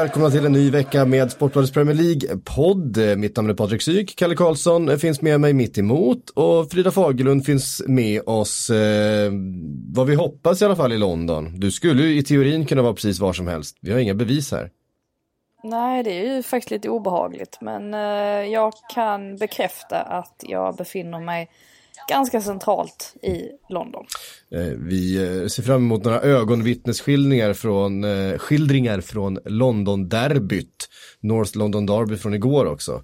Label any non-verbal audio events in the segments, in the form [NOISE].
Välkomna till en ny vecka med Sportbladets Premier League-podd. Mitt namn är Patrik Syk, Kalle Karlsson finns med mig mitt emot och Frida Fagerlund finns med oss, eh, vad vi hoppas i alla fall i London. Du skulle ju i teorin kunna vara precis var som helst, vi har inga bevis här. Nej, det är ju faktiskt lite obehagligt, men eh, jag kan bekräfta att jag befinner mig ganska centralt i London. Eh, vi eh, ser fram emot några ögonvittnesskildringar från, eh, skildringar från London-derbyt. North London Derby från igår också.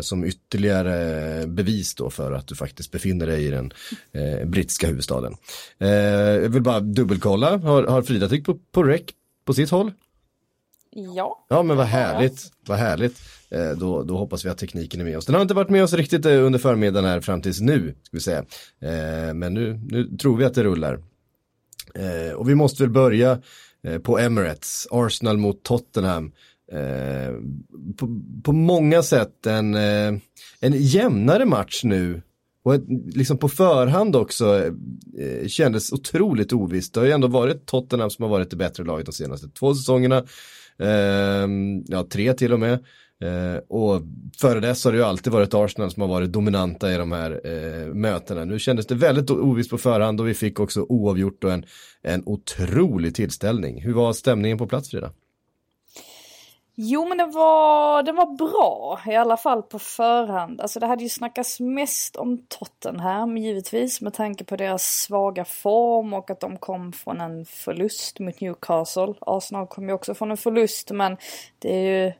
Som ytterligare bevis då för att du faktiskt befinner dig i den eh, brittiska huvudstaden. Eh, jag vill bara dubbelkolla, har, har Frida tryckt på, på rec på sitt håll? Ja. Ja men vad härligt, vad härligt. Eh, då, då hoppas vi att tekniken är med oss. Den har inte varit med oss riktigt eh, under förmiddagen här fram tills nu, ska vi säga. Eh, men nu, nu tror vi att det rullar. Och vi måste väl börja på Emirates, Arsenal mot Tottenham. På, på många sätt en, en jämnare match nu och liksom på förhand också eh, kändes otroligt ovisst. Det har ju ändå varit Tottenham som har varit det bättre laget de senaste två säsongerna. Eh, ja, tre till och med. Eh, och före dess har det ju alltid varit Arsenal som har varit dominanta i de här eh, mötena. Nu kändes det väldigt ovisst på förhand och vi fick också oavgjort och en, en otrolig tillställning. Hur var stämningen på plats Frida? Jo men den var, den var bra, i alla fall på förhand. Alltså det hade ju snackats mest om Tottenham givetvis med tanke på deras svaga form och att de kom från en förlust mot Newcastle. Arsenal kom ju också från en förlust men det är ju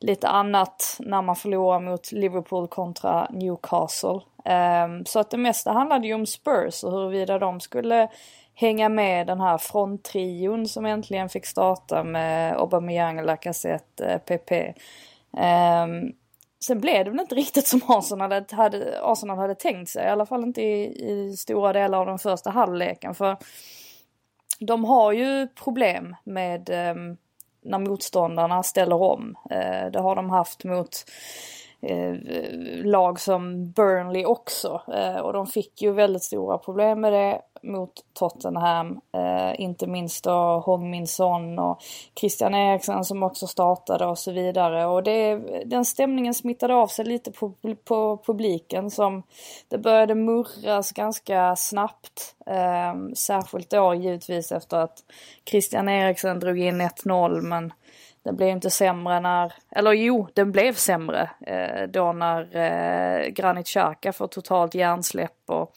lite annat när man förlorar mot Liverpool kontra Newcastle. Um, så att det mesta handlade ju om Spurs och huruvida de skulle hänga med den här fronttrion som äntligen fick starta med Aubameyang, Lacazette, eh, PP. Um, ehm, sen blev det väl inte riktigt som Arsenal hade, Arsenal hade tänkt sig, i alla fall inte i, i stora delar av den första halvleken. För de har ju problem med um, när motståndarna ställer om. Eh, det har de haft mot eh, lag som Burnley också. Eh, och de fick ju väldigt stora problem med det mot Tottenham. Eh, inte minst då Hong Min Son och Christian Eriksen som också startade och så vidare. Och det, den stämningen smittade av sig lite på, på publiken som det började murras ganska snabbt. Eh, särskilt då givetvis efter att Christian Eriksen drog in 1-0 men den blev inte sämre när, eller jo, den blev sämre eh, då när eh, Granit Xhaka får totalt hjärnsläpp och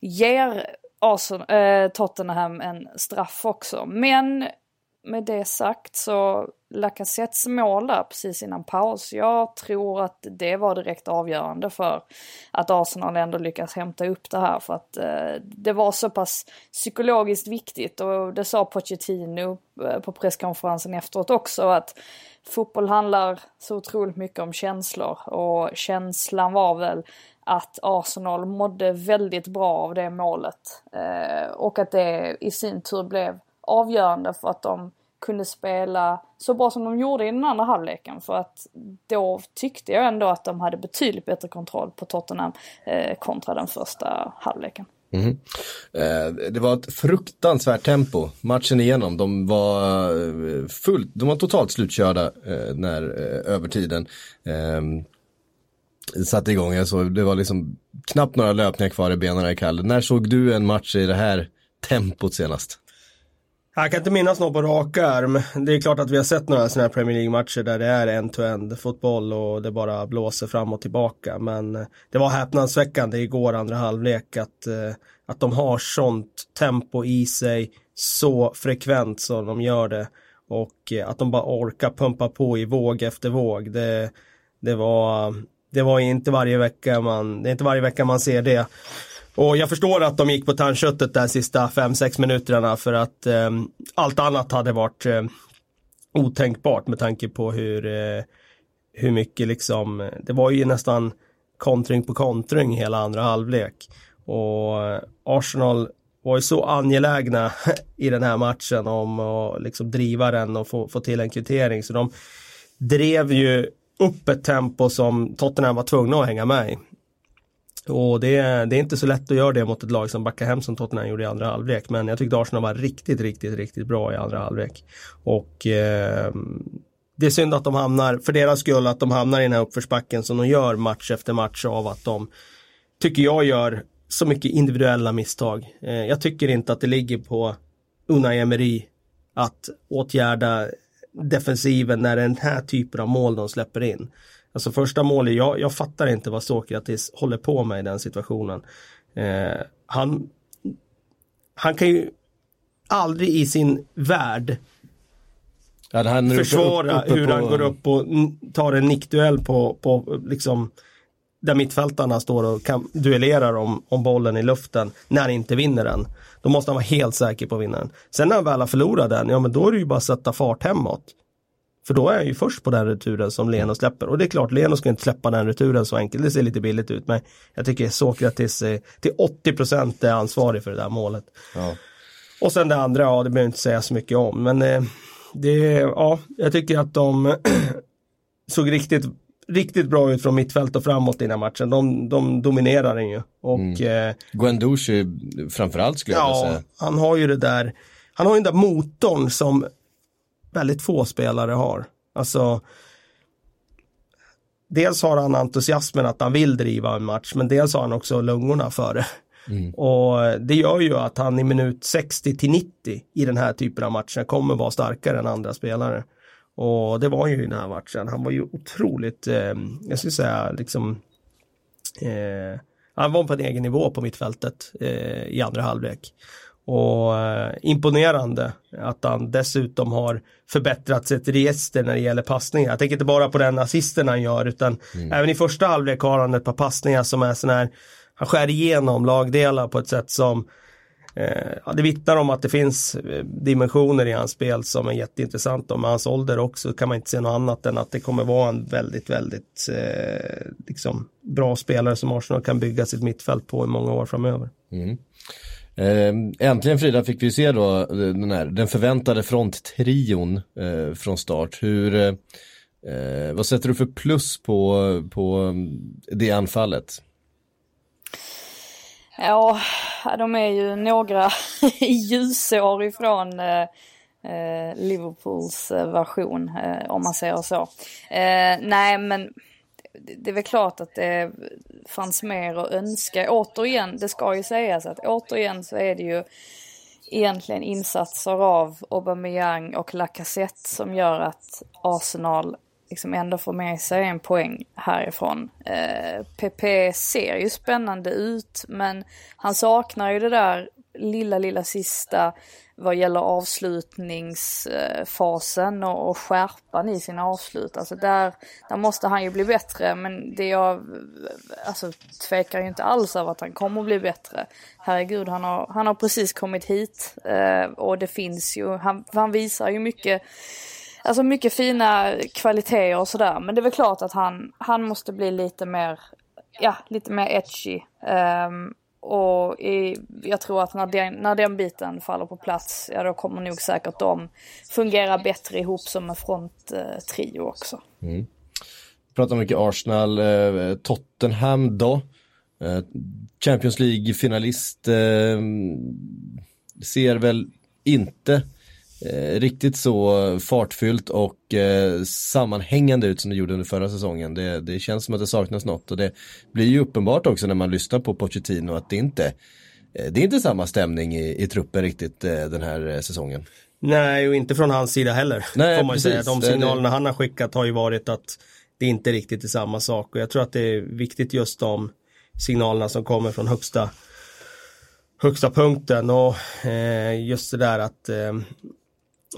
ger Arsenal, eh, Tottenham en straff också. Men med det sagt så Lacazettes mål där precis innan paus, jag tror att det var direkt avgörande för att Arsenal ändå lyckas hämta upp det här. För att eh, det var så pass psykologiskt viktigt och det sa Pochettino eh, på presskonferensen efteråt också att fotboll handlar så otroligt mycket om känslor. Och känslan var väl att Arsenal mådde väldigt bra av det målet eh, och att det i sin tur blev avgörande för att de kunde spela så bra som de gjorde i den andra halvleken. För att då tyckte jag ändå att de hade betydligt bättre kontroll på Tottenham eh, kontra den första halvleken. Mm. Eh, det var ett fruktansvärt tempo matchen igenom. De var eh, fullt, de var totalt slutkörda eh, när eh, övertiden ehm, satte igång. Jag såg, det var liksom knappt några löpningar kvar i benen i Kalle. När såg du en match i det här tempot senast? Jag kan inte minnas något på rak arm. Det är klart att vi har sett några sådana här Premier League-matcher där det är end-to-end fotboll och det bara blåser fram och tillbaka. Men eh, det var häpnadsväckande igår andra halvlek att, eh, att de har sånt tempo i sig så frekvent som de gör det. Och eh, att de bara orkar pumpa på i våg efter våg. Det, det var, det var inte varje vecka man, det är inte varje vecka man ser det. Och jag förstår att de gick på tandköttet där sista 5-6 minuterna för att eh, allt annat hade varit eh, otänkbart med tanke på hur, eh, hur mycket liksom, det var ju nästan kontring på kontring hela andra halvlek. Och eh, Arsenal var ju så angelägna [LAUGHS] i den här matchen om att liksom driva den och få, få till en kvittering så de drev ju upp ett tempo som Tottenham var tvungna att hänga med i. Och det, det är inte så lätt att göra det mot ett lag som backar hem som Tottenham gjorde i andra halvlek. Men jag tyckte Arsenal var riktigt, riktigt, riktigt bra i andra halvlek. Och eh, det är synd att de hamnar, för deras skull, att de hamnar i den här uppförsbacken som de gör match efter match av att de, tycker jag, gör så mycket individuella misstag. Eh, jag tycker inte att det ligger på Unai Emery att åtgärda defensiven när det är den här typen av mål de släpper in. Alltså första målet, jag, jag fattar inte vad Sokratis håller på med i den situationen. Eh, han, han kan ju aldrig i sin värld Ja, han är uppe- försvara uppe hur på- han går upp och tar en nickduell på, på liksom där mittfältarna står och kan, duellerar om, om bollen i luften när han inte vinner den. Då måste han vara helt säker på vinnaren. Sen när han väl har förlorat den, ja men då är det ju bara att sätta fart hemåt. För då är han ju först på den returen som Leno släpper. Och det är klart, Leno ska inte släppa den returen så enkelt. Det ser lite billigt ut. Men jag tycker Sokratis är till 80% är ansvarig för det där målet. Ja. Och sen det andra, ja det behöver jag inte säga så mycket om. Men eh, det, ja, jag tycker att de [CLEARS THROAT] såg riktigt, riktigt bra ut från mittfält och framåt i den här matchen. De, de dominerar den ju. Och eh, Guendouzi framförallt skulle jag ja, säga. han har ju det där, han har ju den där motorn som väldigt få spelare har. Alltså Dels har han entusiasmen att han vill driva en match men dels har han också lungorna för det. Och det gör ju att han i minut 60 till 90 i den här typen av matcher kommer vara starkare än andra spelare. Och det var ju i den här matchen. Han var ju otroligt, eh, jag skulle säga liksom eh, han var på en egen nivå på mittfältet eh, i andra halvlek. Och eh, imponerande att han dessutom har förbättrat sitt register när det gäller passningar. Jag tänker inte bara på den assisten han gör utan även i första halvlek har han ett par passningar som är sån här han skär igenom lagdelar på ett sätt som eh, ja, det vittnar om att det finns eh, dimensioner i hans spel som är jätteintressanta och med hans ålder också kan man inte se något annat än att det kommer vara en väldigt, väldigt eh, liksom, bra spelare som Arsenal kan bygga sitt mittfält på i många år framöver. Eh, äntligen Frida fick vi se då eh, den, här, den förväntade fronttrion eh, från start. Hur, eh, eh vad sätter du för plus på, på det anfallet? Ja, de är ju några ljusår ifrån eh, eh Liverpools eh, version, eh, om man säger så. Eh, nej, men det det är väl klart att det fanns mer att önska. Återigen, det ska ju sägas att återigen så är det ju egentligen insatser av Aubameyang och Lacazette som gör att Arsenal liksom ändå får med sig en poäng härifrån. Eh, PP ser ju spännande ut men han saknar ju det där lilla, lilla sista vad gäller avslutningsfasen och, och skärpan i sina avslut. Alltså där, där måste han ju bli bättre men det jag alltså, tvekar ju inte alls över att han kommer att bli bättre. Herregud, han har, han har precis kommit hit eh, och det finns ju, han, han visar ju mycket Alltså mycket fina kvaliteter och sådär. Men det är väl klart att han, han måste bli lite mer, ja, lite mer edgy. Um, och i, jag tror att när den, när den biten faller på plats, ja då kommer nog säkert de fungera bättre ihop som en fronttrio också. Mm. Pratar mycket Arsenal, eh, Tottenham då. Eh, Champions League-finalist eh, ser väl inte eh, riktigt så fartfyllt och eh, sammanhängande ut som det gjorde under förra säsongen. Det, det känns som att det saknas något och det blir ju uppenbart också när man lyssnar på Pochettino att det inte eh, det är inte samma stämning i, i truppen riktigt eh, den här säsongen. Nej, och inte från hans sida heller. Nej, får man ju säga. precis. De signalerna han har skickat har ju varit att det inte riktigt är samma sak. Och jag tror att det är viktigt just de signalerna som kommer från högsta, högsta punkten. Och eh, just det där att eh,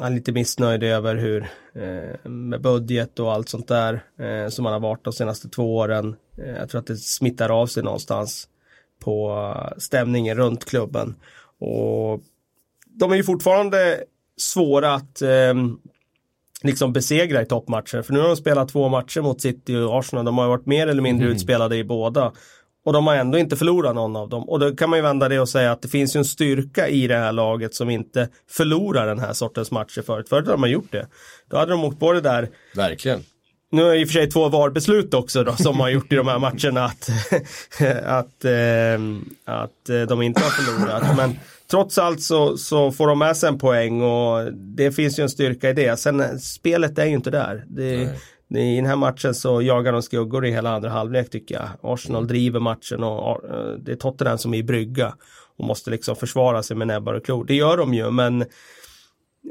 är lite missnöjd över hur eh, med budget och allt sånt där eh, som han har varit de senaste två åren. Eh, jag tror att det smittar av sig någonstans på stämningen runt klubben. Och de är ju fortfarande svåra att liksom besegra i toppmatcher. För nu har de spelat två matcher mot City och Arsenal. De har varit mer eller mindre utspelade i båda. Och de har ändå inte förlorat någon av dem. Och då kan man ju vända det och säga att det finns ju en styrka i det här laget som inte förlorar den här sortens matcher förut. Förut hade de gjort det. Då hade de åkt på det där Verkligen. nu är det i och för sig två VAR-beslut också då som har gjort i de här matcherna att, [LAUGHS] att, eh, att eh, de inte har förlorat. Men trots allt så, så får de med sig en poäng och det finns ju en styrka i det. Sen eh, spelet är ju inte där. Det, I den här matchen så jagar de skuggor i hela andra halvlek tycker jag. Arsenal mm. driver matchen och uh, det är Tottenham som är i brygga och måste liksom försvara sig med näbbar och klor. Det gör de ju men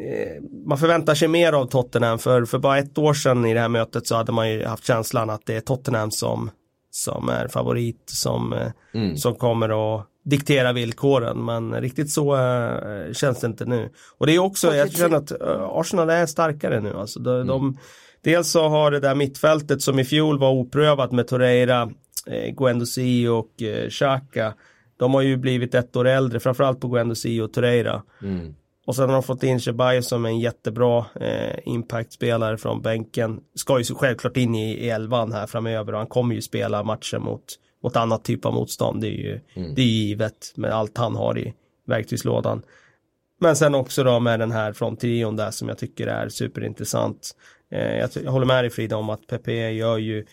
Eh, man förväntar sig mer av Tottenham för, för bara ett år sedan i det här mötet så hade man ju haft känslan att det är Tottenham som, som är favorit som, eh, mm. som kommer att diktera villkoren men riktigt så äh, känns det inte nu. Och det är också, jag känner att äh, Arsenal är starkare nu alltså. De, mm. de, dels så har det där mittfältet som i fjol var oprövat med Torreira, eh, Guendouzi och eh, Xhaka. De har ju blivit ett år äldre, framförallt på Guendouzi och Torreira. Mm. Och sen har de fått in Chebai som en jättebra eh, impactspelare från bänken. Ska ju självklart in i, i elvan här framöver och han kommer ju spela matcher mot, mot annat typ av motstånd. Det är ju mm. det är givet med allt han har i verktygslådan. Men sen också då med den här från trion där som jag tycker är superintressant. Eh, jag, jag håller med dig Frida om att Pepe gör ju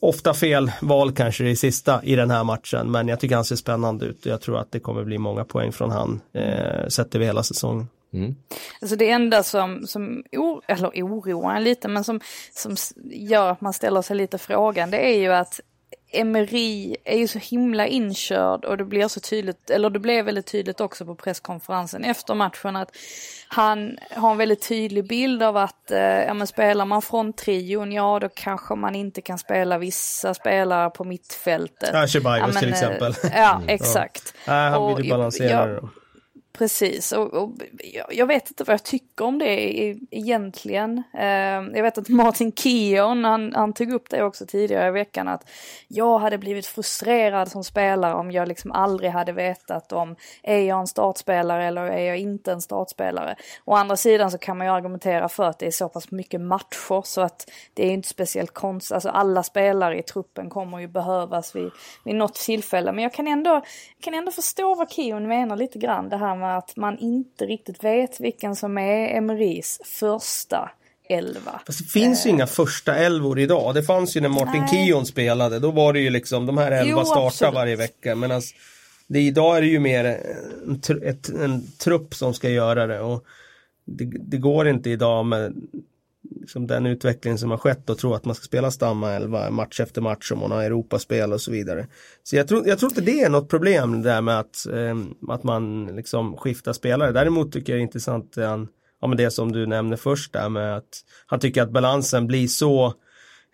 ofta fel val kanske i sista i den här matchen men jag tycker han ser spännande ut och jag tror att det kommer bli många poäng från han eh, sett över hela säsongen. Mm. Alltså det enda som, som or, eller oroar lite men som, som gör att man ställer sig lite frågan det är ju att Emery är ju så himla inkörd och det blir så tydligt, eller det blev väldigt tydligt också på presskonferensen efter matchen att han har en väldigt tydlig bild av att, eh, ja men spelar man från trion, ja då kanske man inte kan spela vissa spelare på mittfältet. Ja, Chebaios ja, till exempel. Ja, exakt. Ja. Ja, han vill ju balansera då. Precis, och, och, jag vet inte vad jag tycker om det egentligen. Ehm, jag vet att [LAUGHS] Martin Keon, han, han tog upp det också tidigare i veckan, att jag hade blivit frustrerad som spelare om jag liksom aldrig hade vetat om, är jag en startspelare eller är jag inte en startspelare? Å andra sidan så kan man ju argumentera för att det är så pass mycket matcher så att det är inte speciellt konstigt, alltså alla spelare i truppen kommer ju behövas vid, vid något tillfälle. Men jag kan ändå, jag kan ändå förstå vad Keon menar lite grann, det här med att man inte riktigt vet vilken som är Emerys första elva. Fast det finns ju inga första elvor idag. Det fanns ju när Martin Nej. Keon spelade. Då var det ju liksom de här elva startar varje vecka. Men det, idag är det ju mer en, ett, en trupp som ska göra det. Och det, det går inte idag med liksom den utveckling som har skett och tro att man ska spela stamma 11 match efter match om man har Europaspel och så vidare. Så jag tror, jag tror inte det är något problem det där med att, eh, att man liksom skiftar spelare. Däremot tycker jag det är intressant det, han, ja, men det som du nämnde först där med att han tycker att balansen blir så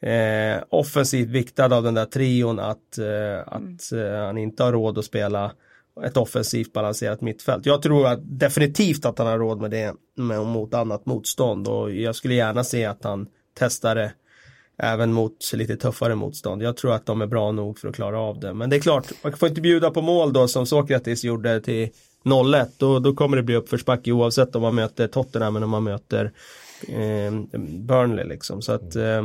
eh, offensivt viktad av den där trion att, eh, att eh, han inte har råd att spela ett offensivt balanserat mittfält. Jag tror att definitivt att han har råd med det med, mot annat motstånd och jag skulle gärna se att han testar det även mot lite tuffare motstånd. Jag tror att de är bra nog för att klara av det. Men det är klart, man får inte bjuda på mål då som Sokratis gjorde till 0-1. Då, då kommer det bli uppförsbacke oavsett om man möter Tottenham eller om man möter eh, Burnley liksom. Så att, eh,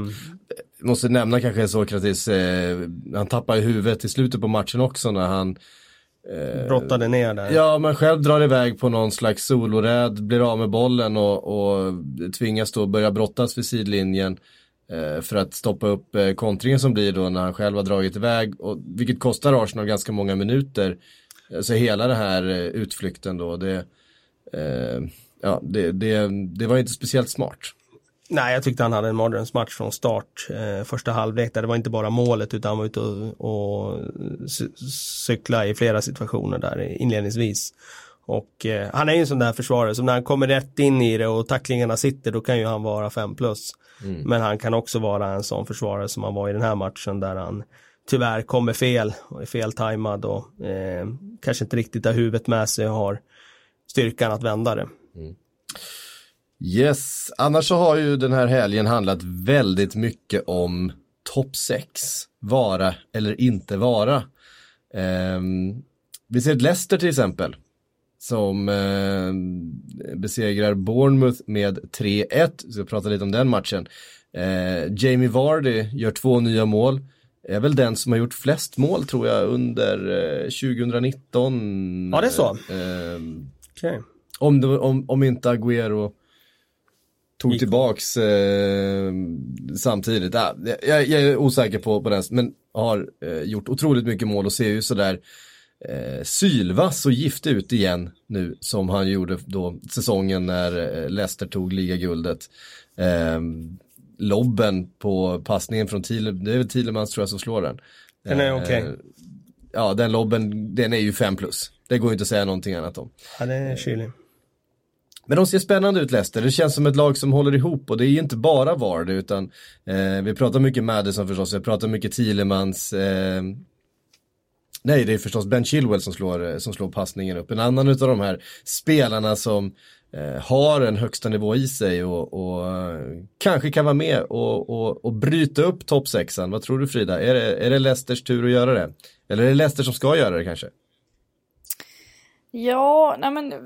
Måste nämna kanske Sokratis, eh, han tappar huvudet i slutet på matchen också när han Eh, Brottade ner där. Ja, men själv drar iväg på någon slags soloräd, blir av med bollen och, och tvingas då börja brottas vid sidlinjen eh, för att stoppa upp eh, kontringen som blir då när han själv har dragit iväg, och, vilket kostar Arsenal ganska många minuter. Så hela den här eh, utflykten då, det, eh, ja, det, det, det var inte speciellt smart. Nej, jag tyckte han hade en mardrömsmatch från start. Eh, första halvlek där det var inte bara målet utan han var ute och, och cykla i flera situationer där inledningsvis. Och eh, han är ju en sån där försvarare som när han kommer rätt in i det och tacklingarna sitter då kan ju han vara 5 plus. Mm. Men han kan också vara en sån försvarare som han var i den här matchen där han tyvärr kommer fel och är feltajmad och eh, kanske inte riktigt har huvudet med sig och har styrkan att vända det. Mm. Yes, annars så har ju den här helgen handlat väldigt mycket om topp 6. Vara eller inte vara. Um, vi ser Leicester till exempel. Som uh, besegrar Bournemouth med 3-1. Vi ska prata lite om den matchen. Uh, Jamie Vardy gör två nya mål. Är väl den som har gjort flest mål tror jag under uh, 2019. Ja det är så. Ehm, okay. om, om, om inte Agüero tog tillbaks eh, samtidigt. Ja, jag, jag, är osäker på, på den, men har eh, gjort otroligt mycket mål och ser ju sådär eh, sylvass och gift ut igen nu som han gjorde då säsongen när eh, Leicester tog ligaguldet. Eh, lobben på passningen från Thiele, det är väl Thielemans tror jag som slår den. Den är okej. Okay. Ja, den lobben, den är ju 5 plus. Det går inte att säga någonting annat om. Ja, det är kylig. Men de ser spännande ut Leicester. Det känns som ett lag som håller ihop och det är ju inte bara Vard utan eh, vi pratar mycket Madison förstås, vi pratar mycket Thielemans. Eh, nej, det är förstås Ben Chilwell som slår, eh, som slår passningen upp. En annan av de här spelarna som eh, har en högsta nivå i sig och, och eh, kanske kan vara med och, och, och bryta upp toppsexan. Vad tror du Frida? Är det, är det Leicesters tur att göra det? Eller är det Leicester som ska göra det kanske? Ja, nej men eh,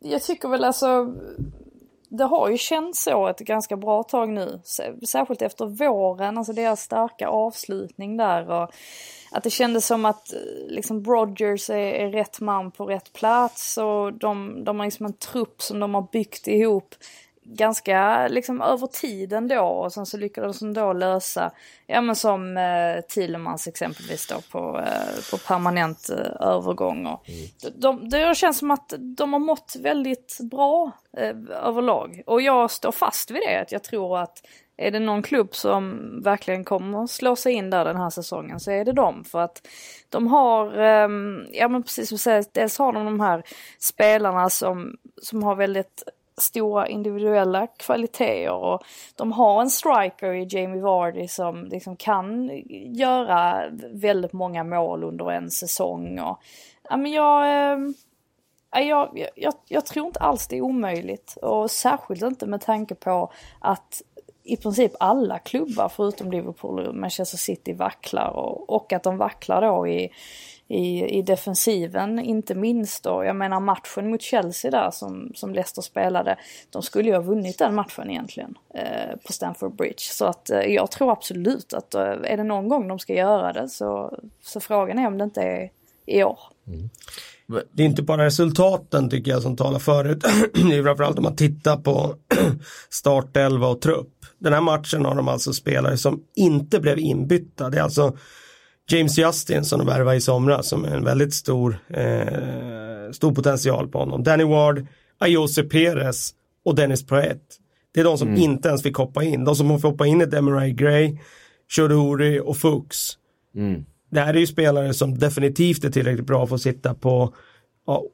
jag tycker väl alltså det har ju känts så ett ganska bra tag nu. Särskilt efter våren, alltså deras starka avslutning där. Och att det kändes som att eh, liksom Rogers är, är rätt man på rätt plats och de, de har liksom en trupp som de har byggt ihop ganska liksom över tiden då och sen så lyckades de då lösa, ja men som eh, Thielemans exempelvis då på, eh, på permanent eh, övergång. Och mm. de, det känns som att de har mått väldigt bra eh, överlag och jag står fast vid det, att jag tror att är det någon klubb som verkligen kommer slå sig in där den här säsongen så är det dem. För att de har, eh, ja men precis som du säger, dels har de de här spelarna som, som har väldigt stora individuella kvaliteter och de har en striker i Jamie Vardy som liksom kan göra väldigt många mål under en säsong. Och, ja, men ehm, jag, jag, jag, jag tror inte alls det är omöjligt och särskilt inte med tanke på att i princip alla klubbar förutom Liverpool och Manchester City vacklar och, och att de vacklar då i i, i defensiven, inte minst då. Jag menar matchen mot Chelsea där som, som Leicester spelade, de skulle ju ha vunnit den matchen egentligen eh, på Stamford Bridge. Så att eh, jag tror absolut att eh, är det någon gång de ska göra det så, så frågan är om det inte är i år. Mm. Det är inte bara resultaten tycker jag som talar förut. [CLEARS THROAT] det är framförallt om man tittar på [CLEARS THROAT] startelva och trupp. Den här matchen har de alltså spelare som inte blev inbytta. Det är alltså James Justin som de värvade i somras som är en väldigt stor, eh, stor potential på honom. Danny Ward, Ayose Perez och Dennis Praet. Det är de som mm. inte ens fick hoppa in. De som får hoppa in är Demarai Gray, Chodori och Fuchs. Mm. Det här är ju spelare som definitivt är tillräckligt bra för att sitta på ja,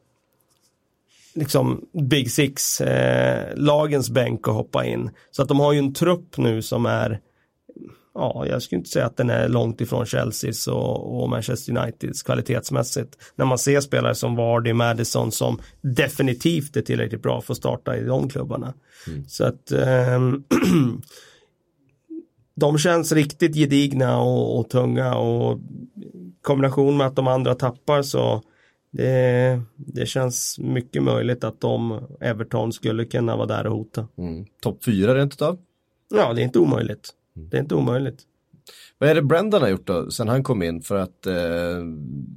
liksom Big Six eh, bänk och hoppa in. Så att de har ju en trupp nu som är ja, jag skulle inte säga att den är långt ifrån Chelseas och, och, Manchester Uniteds kvalitetsmässigt. När man ser spelare som Vardy, Madison som definitivt är tillräckligt bra för att starta i de klubbarna. Mm. Så att eh, [CLEARS THROAT] de känns riktigt gedigna och, och tunga och kombination med att de andra tappar så det, det känns mycket möjligt att de, Everton, skulle kunna vara där och hota. Mm. Topp fyra rent utav? Ja, det är inte omöjligt. Det är inte omöjligt. Vad är det Brendan har gjort då sen han kom in? För att eh,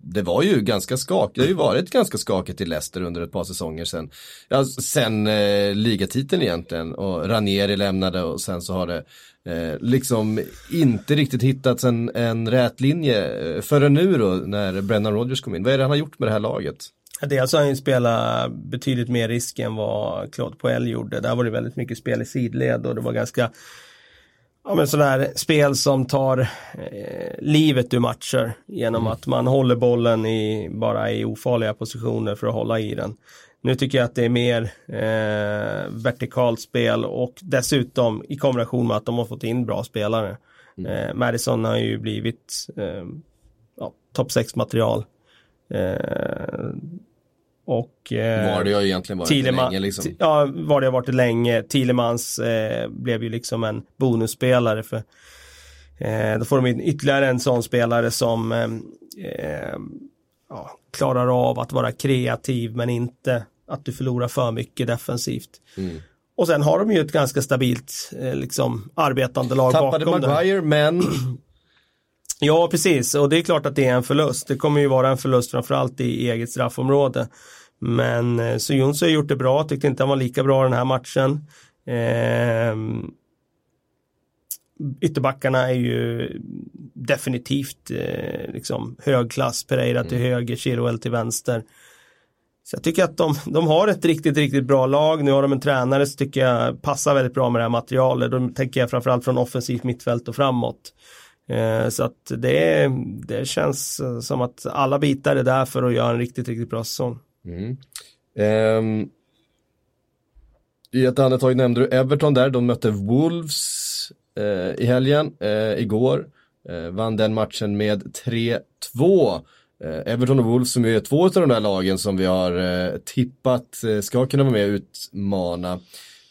det var ju ganska skakigt, det har ju varit ganska skakigt i Leicester under ett par säsonger sen. Ja, sen eh, ligatiteln egentligen och Ranieri lämnade och sen så har det eh, liksom inte riktigt hittats en, en rät linje eh, förrän nu då när Brendan Rodgers kom in. Vad är det han har gjort med det här laget? Dels har han ju spelat betydligt mer risk än vad Claude Poel gjorde. Där var det väldigt mycket spel i sidled och det var ganska ja, men sådär spel som tar eh, livet ur matcher genom mm. att man håller bollen i, bara i ofarliga positioner för att hålla i den. Nu tycker jag att det är mer eh, vertikalt spel och dessutom i kombination med att de har fått in bra spelare. Mm. Eh, Madison har ju blivit eh, ja, topp 6 material. Eh, och eh, var det ju egentligen varit Thielemann, länge liksom. Ja, var det har varit länge. Thielemans eh, blev ju liksom en bonusspelare för eh, då får de ytterligare en sån spelare som eh, eh, ja, klarar av att vara kreativ men inte att du förlorar för mycket defensivt. Mm. Och sen har de ju ett ganska stabilt eh, liksom arbetande lag Tappade bakom Maguire men Ja, precis. Och det är klart att det är en förlust. Det kommer ju vara en förlust framförallt i eget straffområde. Men eh, så Jonsson har gjort det bra, tyckte inte han var lika bra den här matchen. Eh, ytterbackarna är ju definitivt eh, liksom högklass. Pereira till mm. höger, Chiruel till vänster. Så jag tycker att de, de har ett riktigt, riktigt bra lag. Nu har de en tränare som tycker jag passar väldigt bra med det här materialet. Då tänker jag framförallt från offensivt mittfält och framåt. Eh, så att det, det känns eh, som att alla bitar är där för att göra en riktigt, riktigt bra säsong. Mm. Um, I ett andetag nämnde du Everton där, de mötte Wolves uh, i helgen, uh, igår. Uh, vann den matchen med 3-2. Everton och Wolves som är två av de där lagen som vi har tippat ska kunna vara med och utmana.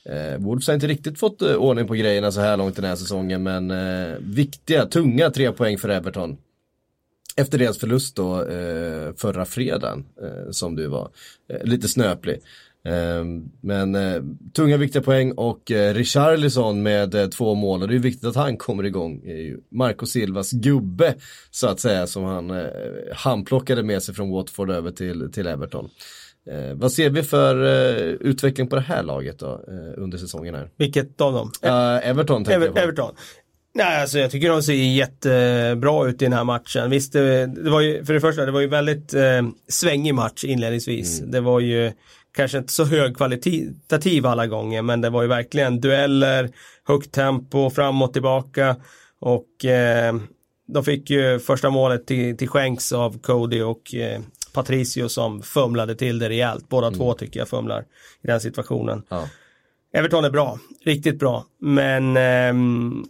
Eh, Wolves har inte riktigt fått eh, ordning på grejerna så här långt den här säsongen men eh, viktiga, tunga tre poäng för Everton. Efter deras förlust då eh, förra fredagen eh, som du var eh, lite snöplig. Eh, men eh, tunga viktiga poäng och eh, Richarlison med eh, två mål och det är viktigt att han kommer igång. Marco Silvas gubbe så att säga som han, handplockade med sig från Watford över till, till Everton. Eh, vad ser vi för eh, utveckling på det här laget då eh, under säsongen här? Vilket av dem? Everton tänker Ever jag på. Everton. Nej, alltså jag tycker de ser jättebra ut i den här matchen. Visst, det, det var ju, för det första, det var ju väldigt eh, svängig match inledningsvis. Mm. Det var ju kanske inte så högkvalitativ alla gånger, men det var ju verkligen dueller, högt tempo, fram och tillbaka. Och eh, de fick ju första målet till, till skänks av Cody och eh, Patricio som fumlade till det rejält. Båda mm. två tycker jag fumlar i den situationen. Ja. Everton är bra, riktigt bra, men ehm,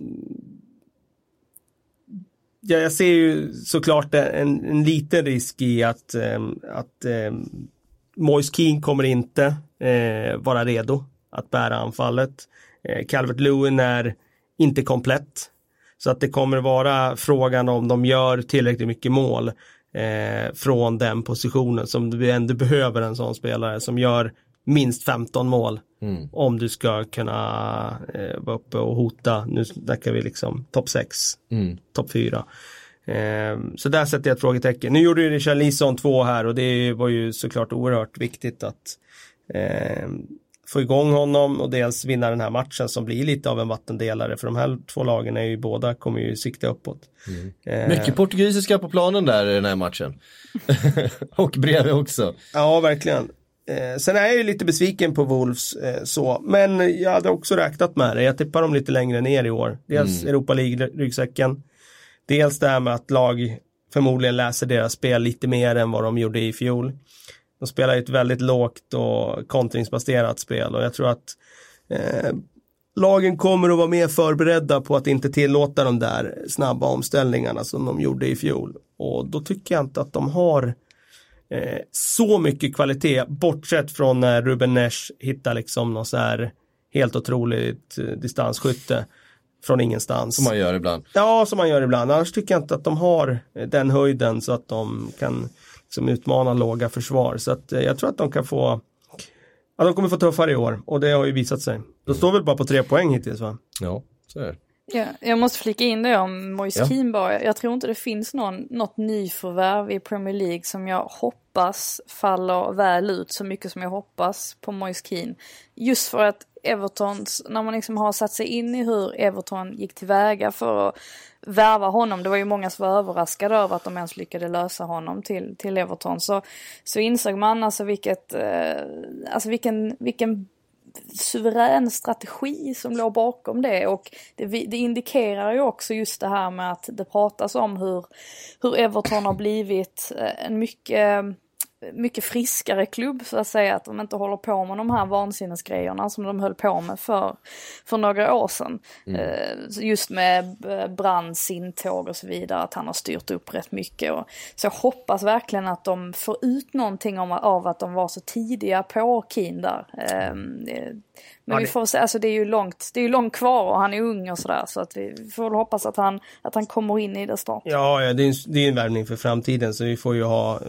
ja, jag ser ju såklart en, en liten risk i att, ähm, att ähm, Moise Keane kommer inte äh, vara redo att bära anfallet. Äh, Calvert Lewin är inte komplett. Så att det kommer vara frågan om de gör tillräckligt mycket mål eh, från den positionen som du ändå behöver en sån spelare som gör minst 15 mål mm. om du ska kunna eh, vara uppe och hota. Nu snackar vi liksom topp 6, mm. topp 4. Eh, så där sätter jag ett frågetecken. Nu gjorde ju Richard Lison två här och det var ju såklart oerhört viktigt att eh, få igång honom och dels vinna den här matchen som blir lite av en vattendelare för de här två lagen är ju båda kommer ju sikta uppåt. Mm. Eh. Mycket portugisiska på planen där i den här matchen. [LAUGHS] och bredvid också. Ja, verkligen. Eh, sen är jag ju lite besviken på Wolves eh, så, men jag hade också räknat med det. Jag tippar dem lite längre ner i år. Dels mm. Europa League-ryggsäcken. Dels det här med att lag förmodligen läser deras spel lite mer än vad de gjorde i fjol. De spelar ett väldigt lågt och kontringsbaserat spel och jag tror att eh, lagen kommer att vara mer förberedda på att inte tillåta de där snabba omställningarna som de gjorde i fjol. Och då tycker jag inte att de har eh, så mycket kvalitet, bortsett från när Ruben Nesh hittar liksom någon så här helt otroligt eh, distansskytte från ingenstans. Som man gör ibland. Ja, som man gör ibland. Annars tycker jag inte att de har den höjden så att de kan liksom utmana låga försvar. Så att eh, jag tror att de kan få Ja, de kommer få tuffare i år och det har ju visat sig. De står väl bara på tre poäng hittills va? Ja, så är det. Ja, jag måste flika in det om Moise ja. Keane bara. Jag tror inte det finns någon, något nyförvärv i Premier League som jag hoppas faller väl ut så mycket som jag hoppas på Moise Keane. Just för att Evertons, när man liksom har satt sig in i hur Everton gick tillväga för att värva honom. Det var ju många som var överraskade över att de ens lyckades lösa honom till, till Everton. Så, så insåg man alltså vilket, eh, alltså vilken, vilken suverän strategi som låg bakom det och det, det, indikerar ju också just det här med att det pratas om hur, hur Everton har blivit eh, en mycket mycket friskare klubb så att säga, att de inte håller på med de här vansinnesgrejerna som de höll på med för, för några år sedan. Mm. Eh, just med Brands intåg och så vidare, att han har styrt upp rätt mycket. Och, så jag hoppas verkligen att de får ut någonting om, av att de var så tidiga på Keen där. Men ja, vi får se, alltså det är ju långt, det är ju långt kvar och han är ung och sådär så att vi får väl hoppas att han, att han kommer in i det snart. Ja, ja det är, en, det är en värvning för framtiden så vi får ju ha, eh,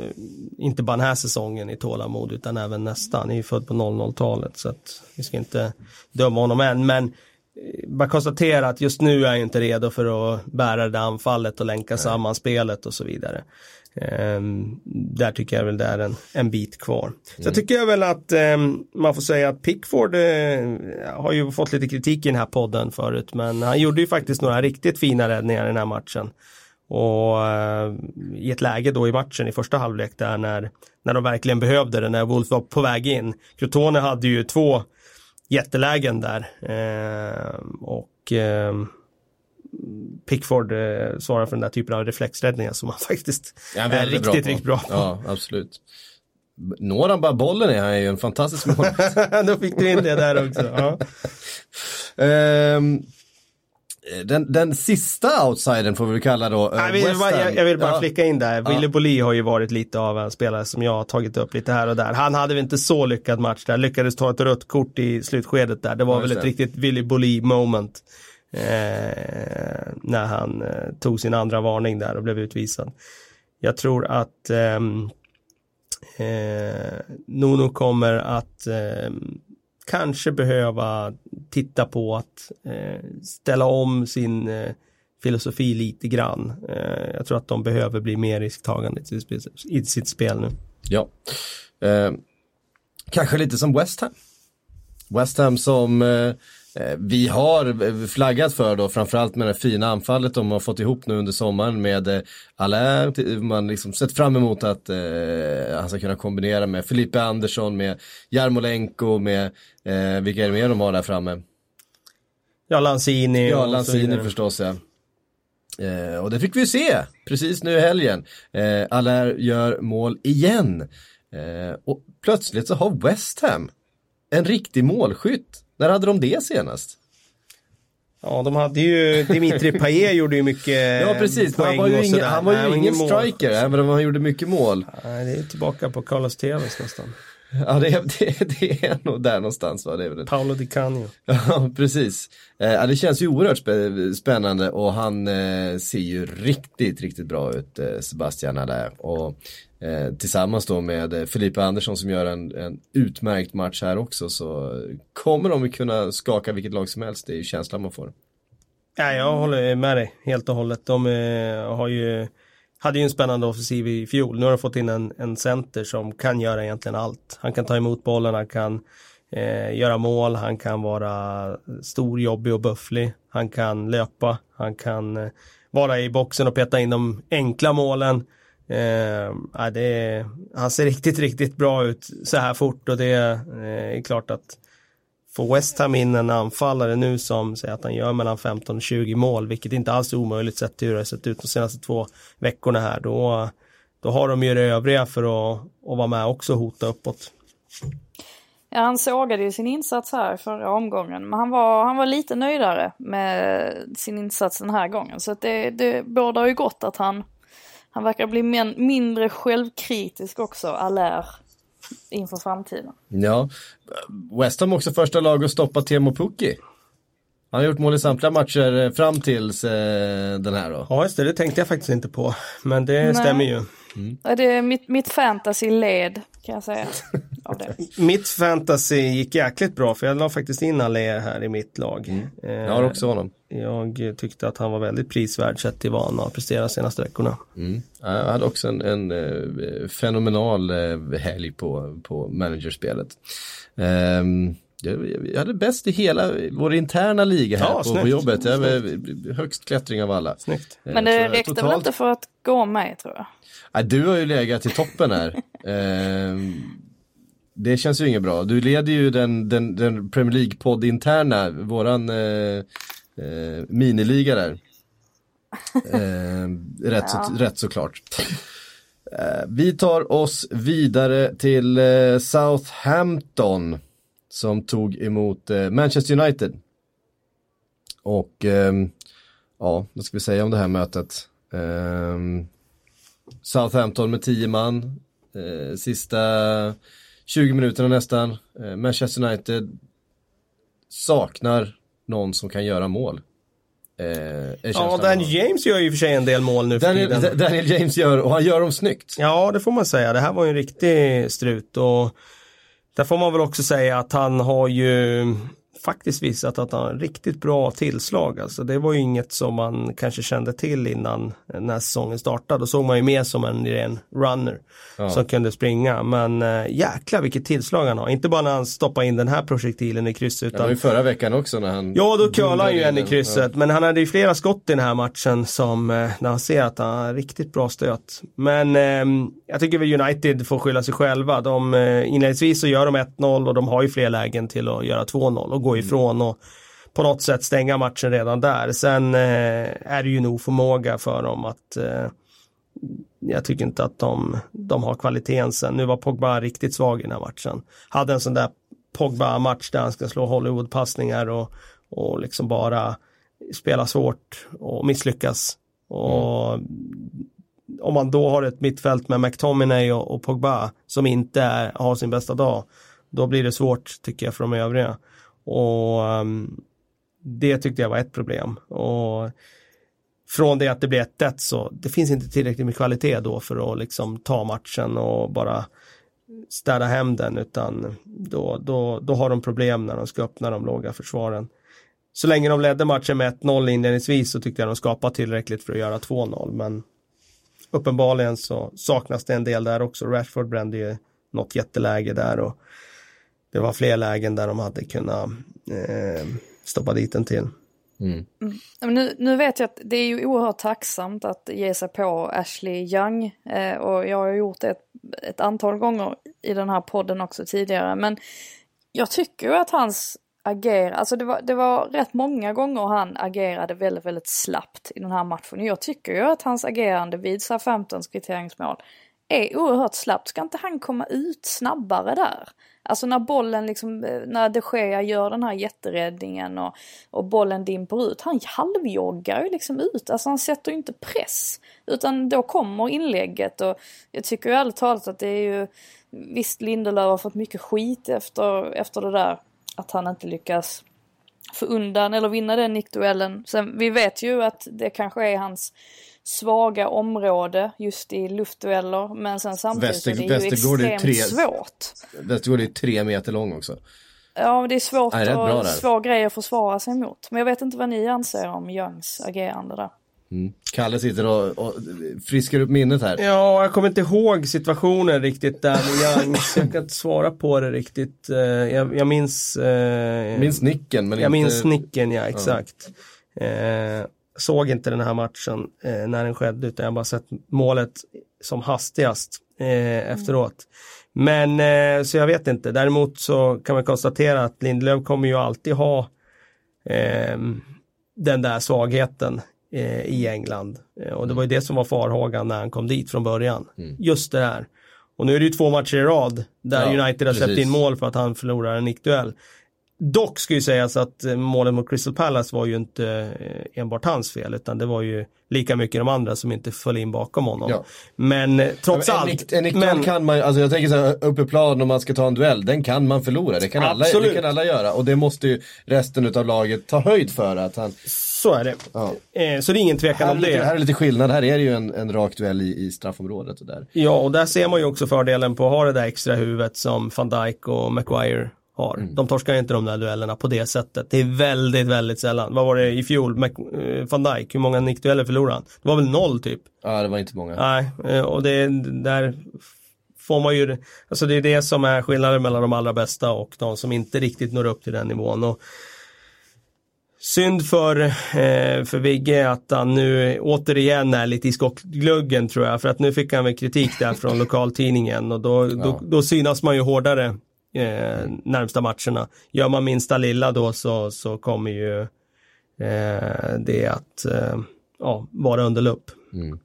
inte bara den här säsongen i tålamod utan även nästa. Han är ju född på 00-talet så att vi ska inte döma honom än men eh, bara konstatera att just nu är jag inte redo för att bära det anfallet och länka Nej. samman spelet och så vidare. Um, där tycker jag väl det är en, en bit kvar. Mm. Så tycker jag väl att um, man får säga att Pickford uh, har ju fått lite kritik i den här podden förut men han gjorde ju faktiskt några riktigt fina räddningar i den här matchen. Och uh, i ett läge då i matchen i första halvlek där när, när de verkligen behövde det, när Wolf var på väg in. Crotone hade ju två jättelägen där. Uh, och Pickford eh, svarar för den där typen av reflexräddningar som han [LAUGHS] faktiskt ja, är riktigt, bra riktigt bra på. Ja, absolut. Når han bara bollen är han ju en fantastisk målvakt. [LAUGHS] Då fick du in det där också. Ja. um, den, den sista outsidern får vi kalla då. Uh, jag, vill bara, jag, jag, vill bara ja. flicka in där. Ja. Willy Bolli har ju varit lite av en spelare som jag har tagit upp lite här och där. Han hade väl inte så lyckad match där. Lyckades ta ett rött kort i slutskedet där. Det var ja, väl ett riktigt Willy Bolli moment. Eh, när han eh, tog sin andra varning där och blev utvisad. Jag tror att ehm, eh, Nuno kommer att ehm, kanske behöva titta på att eh, ställa om sin eh, filosofi lite grann. Eh, jag tror att de behöver bli mer risktagande i sitt, spel nu. Ja, eh, kanske lite som West Ham. West Ham som Eh, vi har flaggat för då framförallt med det fina anfallet de har fått ihop nu under sommaren med eh, Alain. Man liksom sett fram emot att eh, han ska kunna kombinera med Felipe Andersson, med Jarmolenko, med eh, vilka är det mer de har där framme? Ja, Lanzini. Ja, Lanzini förstås ja. Eh, och det fick vi se precis nu i helgen. Eh, Allaire gör mål igen. Eh, och plötsligt så har West Ham en riktig målskytt. När hade de det senast? Ja, de hade ju, Dimitri Payet gjorde ju mycket [LAUGHS] Ja, precis. Han var ju ingen, han var ju Nej, ingen striker, även om han gjorde mycket mål. Nej, det är tillbaka på Carlos Tevez nästan. Ja, det är, det, det är nog där någonstans. Va? Det är väl Paolo Di Canio. [LAUGHS] Ja, precis. Eh, det känns ju oerhört spännande och han eh, ser ju riktigt, riktigt bra ut, eh, Sebastian där. Och Eh, tillsammans då med eh, Filippa Andersson som gör en, en utmärkt match här också så kommer de kunna skaka vilket lag som helst. Det är ju känslan man får. Ja, jag håller med dig helt och hållet. De eh, har ju, hade ju en spännande offensiv i fjol. Nu har de fått in en, en center som kan göra egentligen allt. Han kan ta emot bollen, han kan eh, göra mål, han kan vara stor, jobbig och bufflig. Han kan löpa, han kan eh, vara i boxen och peta in de enkla målen. Eh, det han ser riktigt, riktigt bra ut så här fort och det eh, är klart att får West Ham in en anfallare nu som säger att han gör mellan 15 och 20 mål, vilket inte alls är omöjligt sett till hur det har sett ut de senaste två veckorna här, då, då har de ju det övriga för att, att vara med också och hota uppåt. Ja, han sågade ju sin insats här förra omgången, men han var, han var lite nöjdare med sin insats den här gången. Så att det, det bådar ju gott att han han verkar bli mindre självkritisk också, Allaire, inför framtiden. Ja, West Ham också första lag att stoppa Temo Pukki. Han har gjort mål i samtliga matcher eh, fram tills eh, den här då. Ja, just det, det tänkte jag faktiskt inte på. Men det Nej. stämmer ju. Mm. Det är mitt, mitt fantasy-led kan jag säga. [LAUGHS] Av det. [LAUGHS] mitt fantasy gick jäkligt bra för jag la faktiskt in Allaire här i mitt lag. Mm. Jag har också honom. Jag tyckte att han var väldigt prisvärd sett till vad han har presterat senaste veckorna. Mm. Jag hade också en, en uh, fenomenal uh, helg på, på managerspelet. Um, jag hade bäst i hela vår interna liga här ja, på, på, jobbet. Jag hade högst klättring av alla. Snyggt. Men det räckte totalt... väl inte för att gå med tror jag? Ja, du har ju legat i toppen här. [LAUGHS] ehm, det känns ju inget bra. Du leder ju den, den, den Premier League-podd interna, våran eh, eh, miniliga där. [LAUGHS] Eh, rätt, ja. så, rätt såklart. Eh, vi tar oss vidare till eh, Southampton som tog emot eh, Manchester United. Och ja, vad ska vi säga om det här mötet? Southampton med 10 man. Sista 20 minuterna nästan. Eh, Manchester United saknar någon som kan göra mål. Eh, ja, Daniel James gör ju för sig en del mål nu för Daniel, tiden. [LAUGHS] Daniel James gör, och han gör dem snyggt. Ja, det får man säga. Det här var ju en riktig strut och där får man väl också säga att han har ju faktiskt visat att han har riktigt bra tillslag. Alltså det var ju inget som man kanske kände till innan när säsongen startade. Då såg man ju mer som en ren runner ja. som kunde springa. Men äh, jäklar vilket tillslag han har. Inte bara när han stoppar in den här projektilen i krysset. Utan... Ja, det förra veckan också när han... Ja, då curlade han ju en i krysset. Ja. Men han hade ju flera skott i den här matchen som, äh, när han ser att han har riktigt bra stöt. Men äh, jag tycker väl United får skylla sig själva. De, inledningsvis så gör de 1-0 och de har ju fler lägen till att göra 2-0 och gå ifrån och på något sätt stänga matchen redan där. Sen eh, är det ju nog förmåga för dem att eh, jag tycker inte att de, de har kvaliteten sen. Nu var Pogba riktigt svag i den här matchen. Hade en sån där Pogba-match där han ska slå Hollywood-passningar och, och liksom bara spela svårt och misslyckas. Och mm. om man då har ett mittfält med McTominay och, och Pogba som inte är, har sin bästa dag, då blir det svårt tycker jag för de övriga. Och um, det tyckte jag var ett problem. Och från det att det blev 1-1 så det finns inte tillräckligt med kvalitet då för att liksom ta matchen och bara städa hem den utan då, då, då har de problem när de ska öppna de låga försvaren. Så länge de ledde matchen med 1-0 inledningsvis så tyckte jag de skapade tillräckligt för att göra 2-0 men uppenbarligen så saknas det en del där också. Rashford brände ju något jätteläge där och det var fler lägen där de hade kunnat eh, stoppa dit den till. Mm. Mm. Nu, nu, vet jag att det är ju oerhört tacksamt att ge sig på Ashley Young eh, och jag har gjort det ett, ett, antal gånger i den här podden också tidigare men jag tycker ju att hans agerande, alltså det var, det var rätt många gånger han agerade väldigt, väldigt slappt i den här matchen. Jag tycker ju att hans agerande vid SA-15s kvitteringsmål är oerhört slappt. Ska inte han komma ut snabbare där? Alltså när bollen liksom, eh, när de Gea gör den här jätteräddningen och, och bollen dimper ut. Han halvjoggar ju liksom ut, alltså han sätter ju inte press. Utan då kommer inlägget och jag tycker ju ärligt talat att det är ju, visst Lindelöf har fått mycket skit efter, efter det där. Att han inte lyckas få undan eller vinna den nickduellen. Sen vi vet ju att det kanske är hans svaga område just i luftdueller. Men sen samtidigt Väster, är det ju extremt är tre, svårt. Västergård är tre meter lång också. Ja, det är svårt Nej, och svår grej att försvara sig mot. Men jag vet inte vad ni anser om Youngs agerande där. Mm. Kalle sitter och, och, friskar upp minnet här. Ja, jag kommer inte ihåg situationen riktigt där med Young. jag kan inte svara på det riktigt. Eh, jag, jag minns... Eh, minns nicken men Jag inte... minns nicken, ja exakt. Ja. Eh, såg inte den här matchen eh, när den skedde utan jag har bara sett målet som hastigast eh, efteråt. Men eh, så jag vet inte. Däremot så kan man konstatera att Lindelöf kommer ju alltid ha ehm, den där svagheten eh, i England. Eh, och det var ju det som var farhågan när han kom dit från början. Mm. Just det här. Och nu är det ju två matcher i rad där ja, United har släppt in mål för att han förlorar en nickduell. Dock ska ju sägas att eh, målet mot Crystal Palace var ju inte eh, enbart hans fel utan det var ju lika mycket de andra som inte föll in bakom honom. Ja. Men eh, trots ja, men allt. En, en men... kan man alltså jag tänker så här, uppe i plan om man ska ta en duell, den kan man förlora. Det kan, alla, det kan alla göra och det måste ju resten av laget ta höjd för att han så är det. Ja. Eh, så det är ingen tvekan om det. Här är lite skillnad, här är det ju en, en rak duell i, i straffområdet. Och där. Ja, och där ser man ju också fördelen på att ha det där extra huvudet som van Dijk och Maguire har. Mm. De torskar inte de där duellerna på det sättet. Det är väldigt, väldigt sällan. Vad var det i fjol? Mac eh, van Dijk, hur många nickdueller förlorade han? Det var väl noll typ? Ja, det var inte många. Nej, eh, och det där får man ju, alltså det är det som är skillnaden mellan de allra bästa och de som inte riktigt når upp till den nivån. Och Synd för, eh, för Vigge att han nu återigen är lite i skottgluggen tror jag. För att nu fick han väl kritik där från [LAUGHS] lokaltidningen och då, ja. då, då synas man ju hårdare eh, närmsta matcherna. Gör man minsta lilla då så, så kommer ju eh, det att eh, ja, vara under lupp. Mm.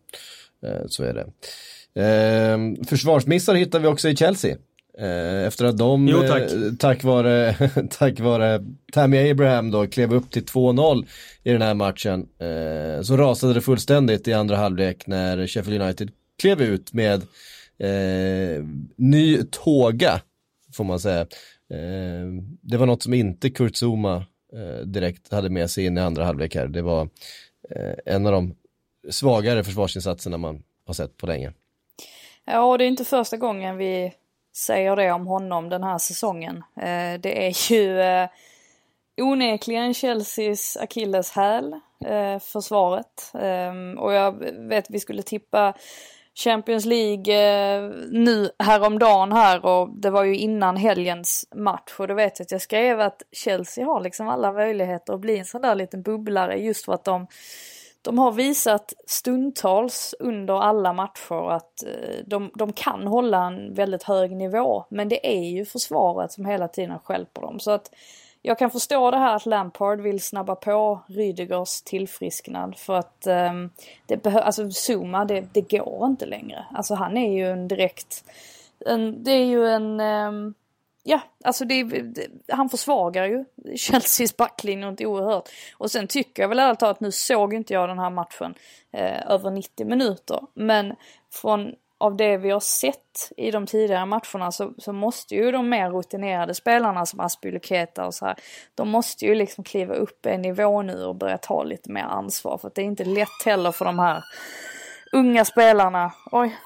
Eh, så är det. Försvarsmissar hittar vi också i Chelsea. Eh, efter att de, jo, tack. tack vare, [LAUGHS] tack vare Tammy Abraham då klev upp till 2-0 i den här matchen, så rasade det fullständigt i andra halvlek när Sheffield United klev ut med eh, ny tåga får man säga. Eh, det var något som inte Kurt Zuma eh, direkt hade med sig in i andra halvlek här. Det var eh, en av de svagare försvarsinsatserna man har sett på länge. Ja, och det är inte första gången vi säger det om honom den här säsongen. Eh, det är ju eh, onekligen Chelseas akilleshäl, eh, försvaret. Eh, och jag vet vi skulle tippa Champions League eh, nu häromdagen här och det var ju innan helgens match och då vet jag att jag skrev att Chelsea har liksom alla möjligheter att bli en sån där liten bubblare just för att de de har visat stundtals under alla matcher att eh, de, de kan hålla en väldigt hög nivå. Men det är ju försvaret som hela tiden skälper dem. Så att jag kan förstå det här att Lampard vill snabba på Rydegers tillfrisknad för att eh, det behövs, alltså Zuma det, det går inte längre. Alltså han är ju en direkt, en, det är ju en, eh, ja alltså det, det, han försvagar ju Chelseas backlinje något oerhört. Och sen tycker jag väl ärligt talat, nu såg inte jag den här matchen eh, över 90 minuter. Men från av det vi har sett i de tidigare matcherna så, så måste ju de mer rutinerade spelarna som Aspelyketa och så här, de måste ju liksom kliva upp en nivå nu och börja ta lite mer ansvar för att det är inte lätt heller för de här unga spelarna. Oj,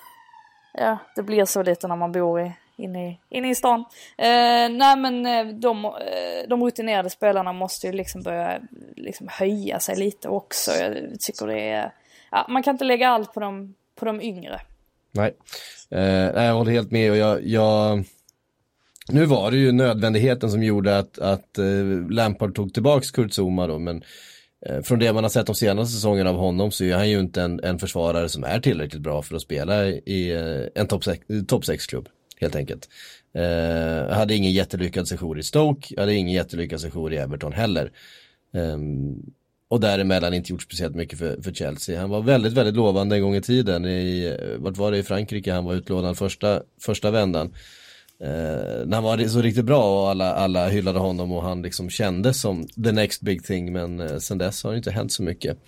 ja det blir så lite när man bor i, inne, i, inne i stan. Eh, nej men eh, de, eh, de rutinerade spelarna måste ju liksom börja liksom höja sig lite också. Jag tycker det är, ja, man kan inte lägga allt på de, på de yngre. Nej, eh, jag håller helt med och jag, jag, nu var det ju nödvändigheten som gjorde att, att eh, Lampard tog tillbaks Kurt Zuma då, men eh, från det man har sett de senaste säsongerna av honom så är han ju inte en, en försvarare som är tillräckligt bra för att spela i en topp 6-klubb, helt enkelt. Eh, hade ingen jättelyckad session i Stoke, hade ingen jättelyckad session i Everton heller. Eh, och däremellan inte gjort speciellt mycket för, för Chelsea. Han var väldigt, väldigt lovande en gång i tiden. I, eh, vart var det i Frankrike han var utlånad första, första vändan. Eh, när han var så riktigt bra och alla, alla hyllade honom och han liksom kändes som the next big thing. Men eh, sen dess har det inte hänt så mycket.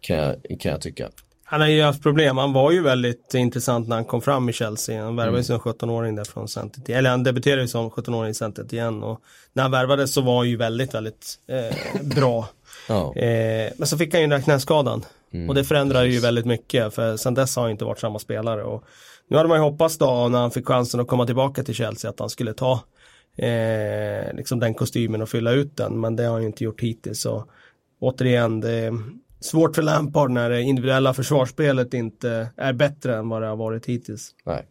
Kan jag, kan jag tycka. Han har ju haft problem. Han var ju väldigt intressant när han kom fram i Chelsea. Han värvades mm. som 17-åring där från Centet. Eller han debuterade ju som 17-åring i Centet igen. Och när han värvades så var han ju väldigt, väldigt eh, bra. [LAUGHS] Ja. Eh, men så fick han ju den där knäskadan. Mm. Och det förändrar ju väldigt mycket för sen dess har han inte varit samma spelare. Och nu hade man ju hoppats då när han fick chansen att komma tillbaka till Chelsea att han skulle ta eh, liksom den kostymen och fylla ut den. Men det har han ju inte gjort hittills. Och återigen, det svårt för Lampard när det individuella försvarsspelet inte är bättre än vad det har varit hittills. Nej.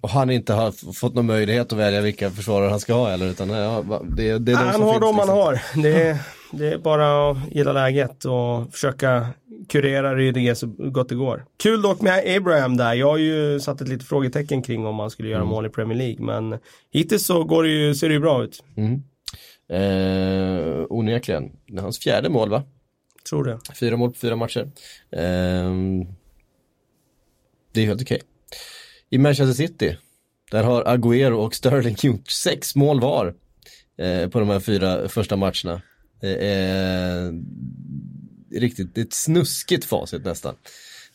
Och han inte har fått någon möjlighet att välja vilka försvarare han ska ha eller utan ja, det, det är de Han har de liksom. han har. Det är, det är bara att gilla läget och försöka kurera Rydiger så gott det går. Kul dock med Abraham där. Jag har ju satt ett litet frågetecken kring om han skulle göra mm. mål i Premier League. Men hittills så går det ju, ser det ju bra ut. Mm. Eh, onekligen. Det är hans fjärde mål va? Tror det. Fyra mål på fyra matcher. Eh, det är helt okej. Okay. I Manchester City, där har Agüero och Sterling [LAUGHS] gjort sex mål var eh, på de här fyra första matcherna. Det är riktigt, det är ett snuskigt facit nästan.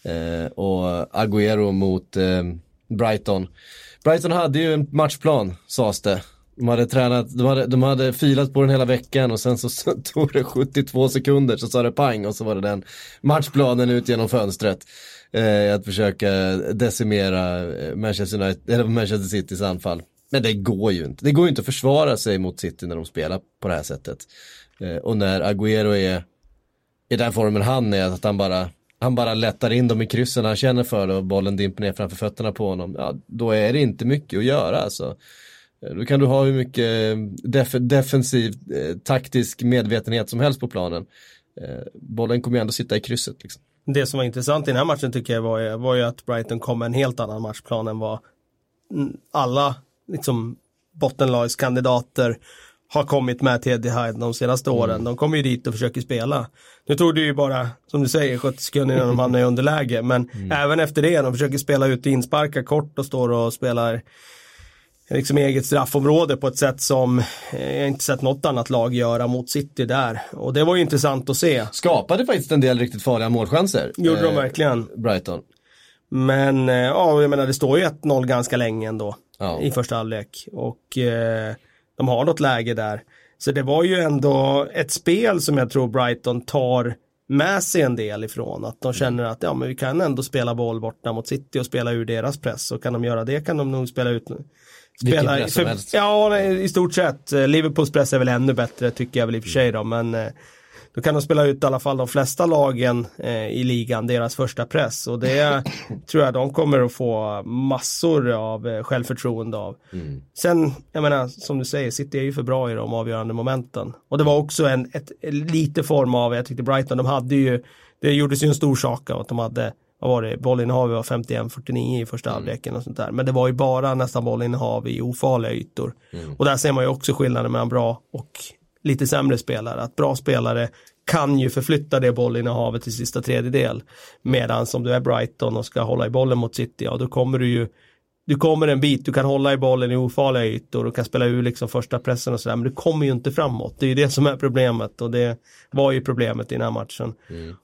Eh, och Agüero mot eh, Brighton. Brighton hade ju en matchplan, sades det. De hade tränat, de hade, de hade filat på den hela veckan och sen så, så [LAUGHS] tog det 72 sekunder så sa det pang och så var det den matchplanen ut genom fönstret. Eh, att försöka decimera eh, Manchester, United, eller Manchester Citys anfall. Men det går ju inte. Det går ju inte att försvara sig mot City när de spelar på det här sättet. Eh, och när Agüero är i den formen han är, att han bara, han bara lättar in dem i kryssen han känner för det och bollen dimper ner framför fötterna på honom. Ja, då är det inte mycket att göra alltså. Eh, då kan du ha hur mycket def defensiv, eh, taktisk medvetenhet som helst på planen. Eh, bollen kommer ju ändå sitta i krysset. Liksom. Det som var intressant i den här matchen tycker jag var, var ju att Brighton kom med en helt annan matchplan än vad alla liksom, bottenlagskandidater har kommit med till Eddie Hyde de senaste mm. åren. De kommer ju dit och försöker spela. Nu tog det ju bara, som du säger, 70 sekunder innan de hamnar i underläge. Men mm. även efter det, de försöker spela ut insparkar kort och står och spelar liksom eget straffområde på ett sätt som eh, jag inte sett något annat lag göra mot City där. Och det var ju intressant att se. Skapade faktiskt en del riktigt farliga målchanser. Gjorde eh, de verkligen. Brighton. Men eh, ja, jag menar det står ju 1-0 ganska länge ändå. Ja. I första halvlek. Och eh, de har något läge där. Så det var ju ändå ett spel som jag tror Brighton tar med sig en del ifrån. Att de känner att ja, men vi kan ändå spela boll borta mot City och spela ur deras press. Och kan de göra det kan de nog spela ut Vilken press som helst. Ja, i stort sett. Liverpools press är väl ännu bättre tycker jag väl i och för sig då. Men eh, då kan de spela ut i alla fall de flesta lagen eh, i ligan, deras första press. Och det [LAUGHS] tror jag de kommer att få massor av eh, självförtroende av. Mm. Sen, jag menar, som du säger, City är ju för bra i de avgörande momenten. Och det var också en ett, lite form av, jag tyckte Brighton, de hade ju, det gjordes ju en stor sak av att de hade vad var det, bollinnehav var 51-49 i första halvleken och sånt där. Men det var ju bara nästan bollinnehav i ofarliga ytor. Och där ser man ju också skillnaden mellan bra och lite sämre spelare. Att bra spelare kan ju förflytta det bollinnehavet till sista tredjedel. Medan om du är Brighton och ska hålla i bollen mot City, ja då kommer du ju du kommer en bit, du kan hålla i bollen i ofarliga ytor och kan spela ur liksom första pressen och sådär, men du kommer ju inte framåt. Det är ju det som är problemet och det var ju problemet i den här matchen.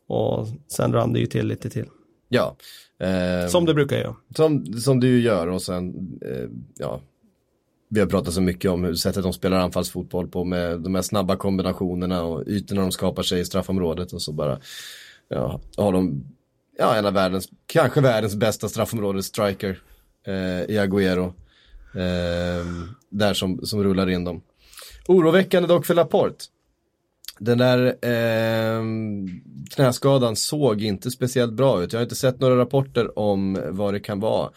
Och sen rann det ju till lite till. Ja. Eh, Som det brukar göra. som, som du gör och sen, eh, ja, vi har pratat så mycket om hur sättet de spelar anfallsfotboll på med de här snabba kombinationerna och ytorna de skapar sig i straffområdet och så bara, ja, har de, ja, en av världens, kanske världens bästa straffområdes striker eh, i Agüero. Eh, där som, som rullar in dem. Oroväckande dock för Laporte. Den där eh, knäskadan såg inte speciellt bra ut. Jag har inte sett några rapporter om vad det kan vara.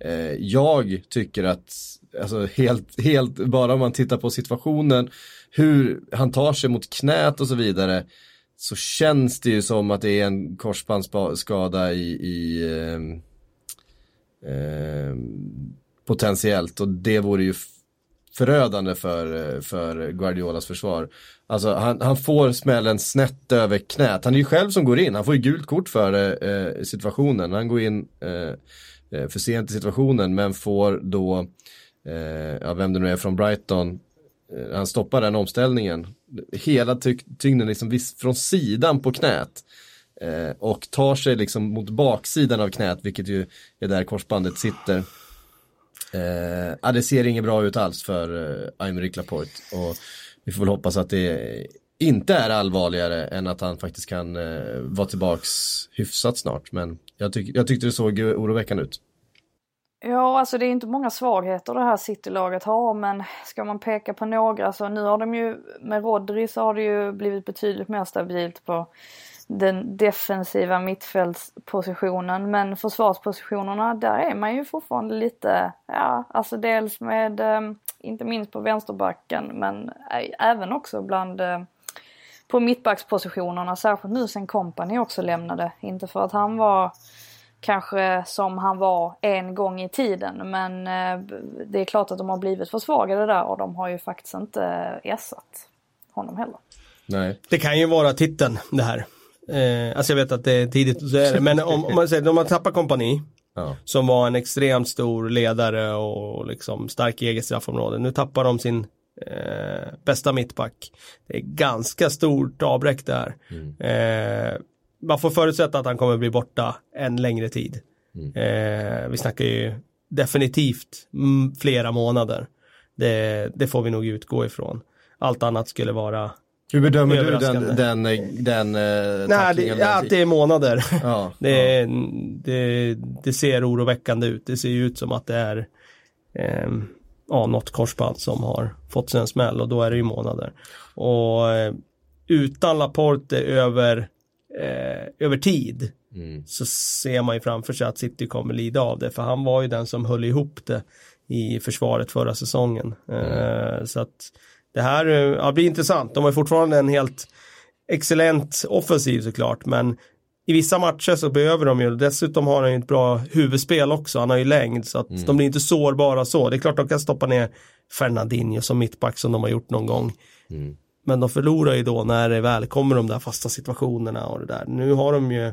Eh, jag tycker att, alltså helt, helt, bara om man tittar på situationen, hur han tar sig mot knät och så vidare, så känns det ju som att det är en korsbandsskada i, i eh, eh, potentiellt och det vore ju förödande för, för Guardiolas försvar. Alltså han, han får smällen snett över knät. Han är ju själv som går in. Han får ju gult kort för eh, eh situationen. Han går in eh, eh, för sent i situationen men får då, eh, ja, vem det nu är från Brighton, eh, han stoppar den omställningen. Hela ty tyngden liksom från sidan på knät. Eh, och tar sig liksom mot baksidan av knät, vilket ju är där korsbandet sitter. Eh, ja, det ser inget bra ut alls för eh, Aymeric Laporte. Och vi får väl hoppas att det inte är allvarligare än att han faktiskt kan eh, vara tillbaks hyfsat snart. Men jag, tyck, jag tyckte det såg oroväckande ut. Ja, alltså det är inte många svagheter det här City-laget har, men ska man peka på några så nu har de ju, med Rodri så har det ju blivit betydligt mer stabilt på den defensiva mittfältspositionen. Men försvarspositionerna, där är man ju fortfarande lite, ja, alltså dels med, eh, inte minst på vänsterbacken, men även också bland eh, på mittbackspositionerna, särskilt nu sen Company också lämnade. Inte för att han var kanske som han var en gång i tiden, men eh, det är klart att de har blivit försvagade där och de har ju faktiskt inte ersatt honom heller. Nej. Det kan ju vara titeln det här. Eh, alltså jag vet att det är tidigt, så är det. men om, om man säger om man tappar kompani Ja. som var en extremt stor ledare och liksom stark i eget straffområde. Nu tappar de sin eh, bästa mittback. Det är ganska stort avbräck där. Eh, man får förutsätta att han kommer bli borta en längre tid. Eh, vi snackar ju definitivt mm, flera månader. Det, det får vi nog utgå ifrån. Allt annat skulle vara Hur bedömer du den, den, eh, den eh, Nej, det, ja, att det är månader. Ja, [LAUGHS] Det, det, det ser oroväckande ut. Det ser ut som att det är eh, ja, något korsband som har fått sig en smäll och då är det ju månader. Och eh, utan Laporte över, eh, över tid Mm. så ser man ju framför sig att City kommer lida av det. För han var ju den som höll ihop det i försvaret förra säsongen. Eh, så att det här eh, ja, blir intressant. De har fortfarande en helt excellent offensiv såklart. Men i vissa matcher så behöver de ju, dessutom har han ju ett bra huvudspel också. Han har ju längd så att de blir inte sårbara så. Det är klart de kan stoppa ner Fernandinho som mittback som de har gjort någon gång. Mm. Men de förlorar ju då när det väl kommer de där fasta situationerna och det där. Nu har de ju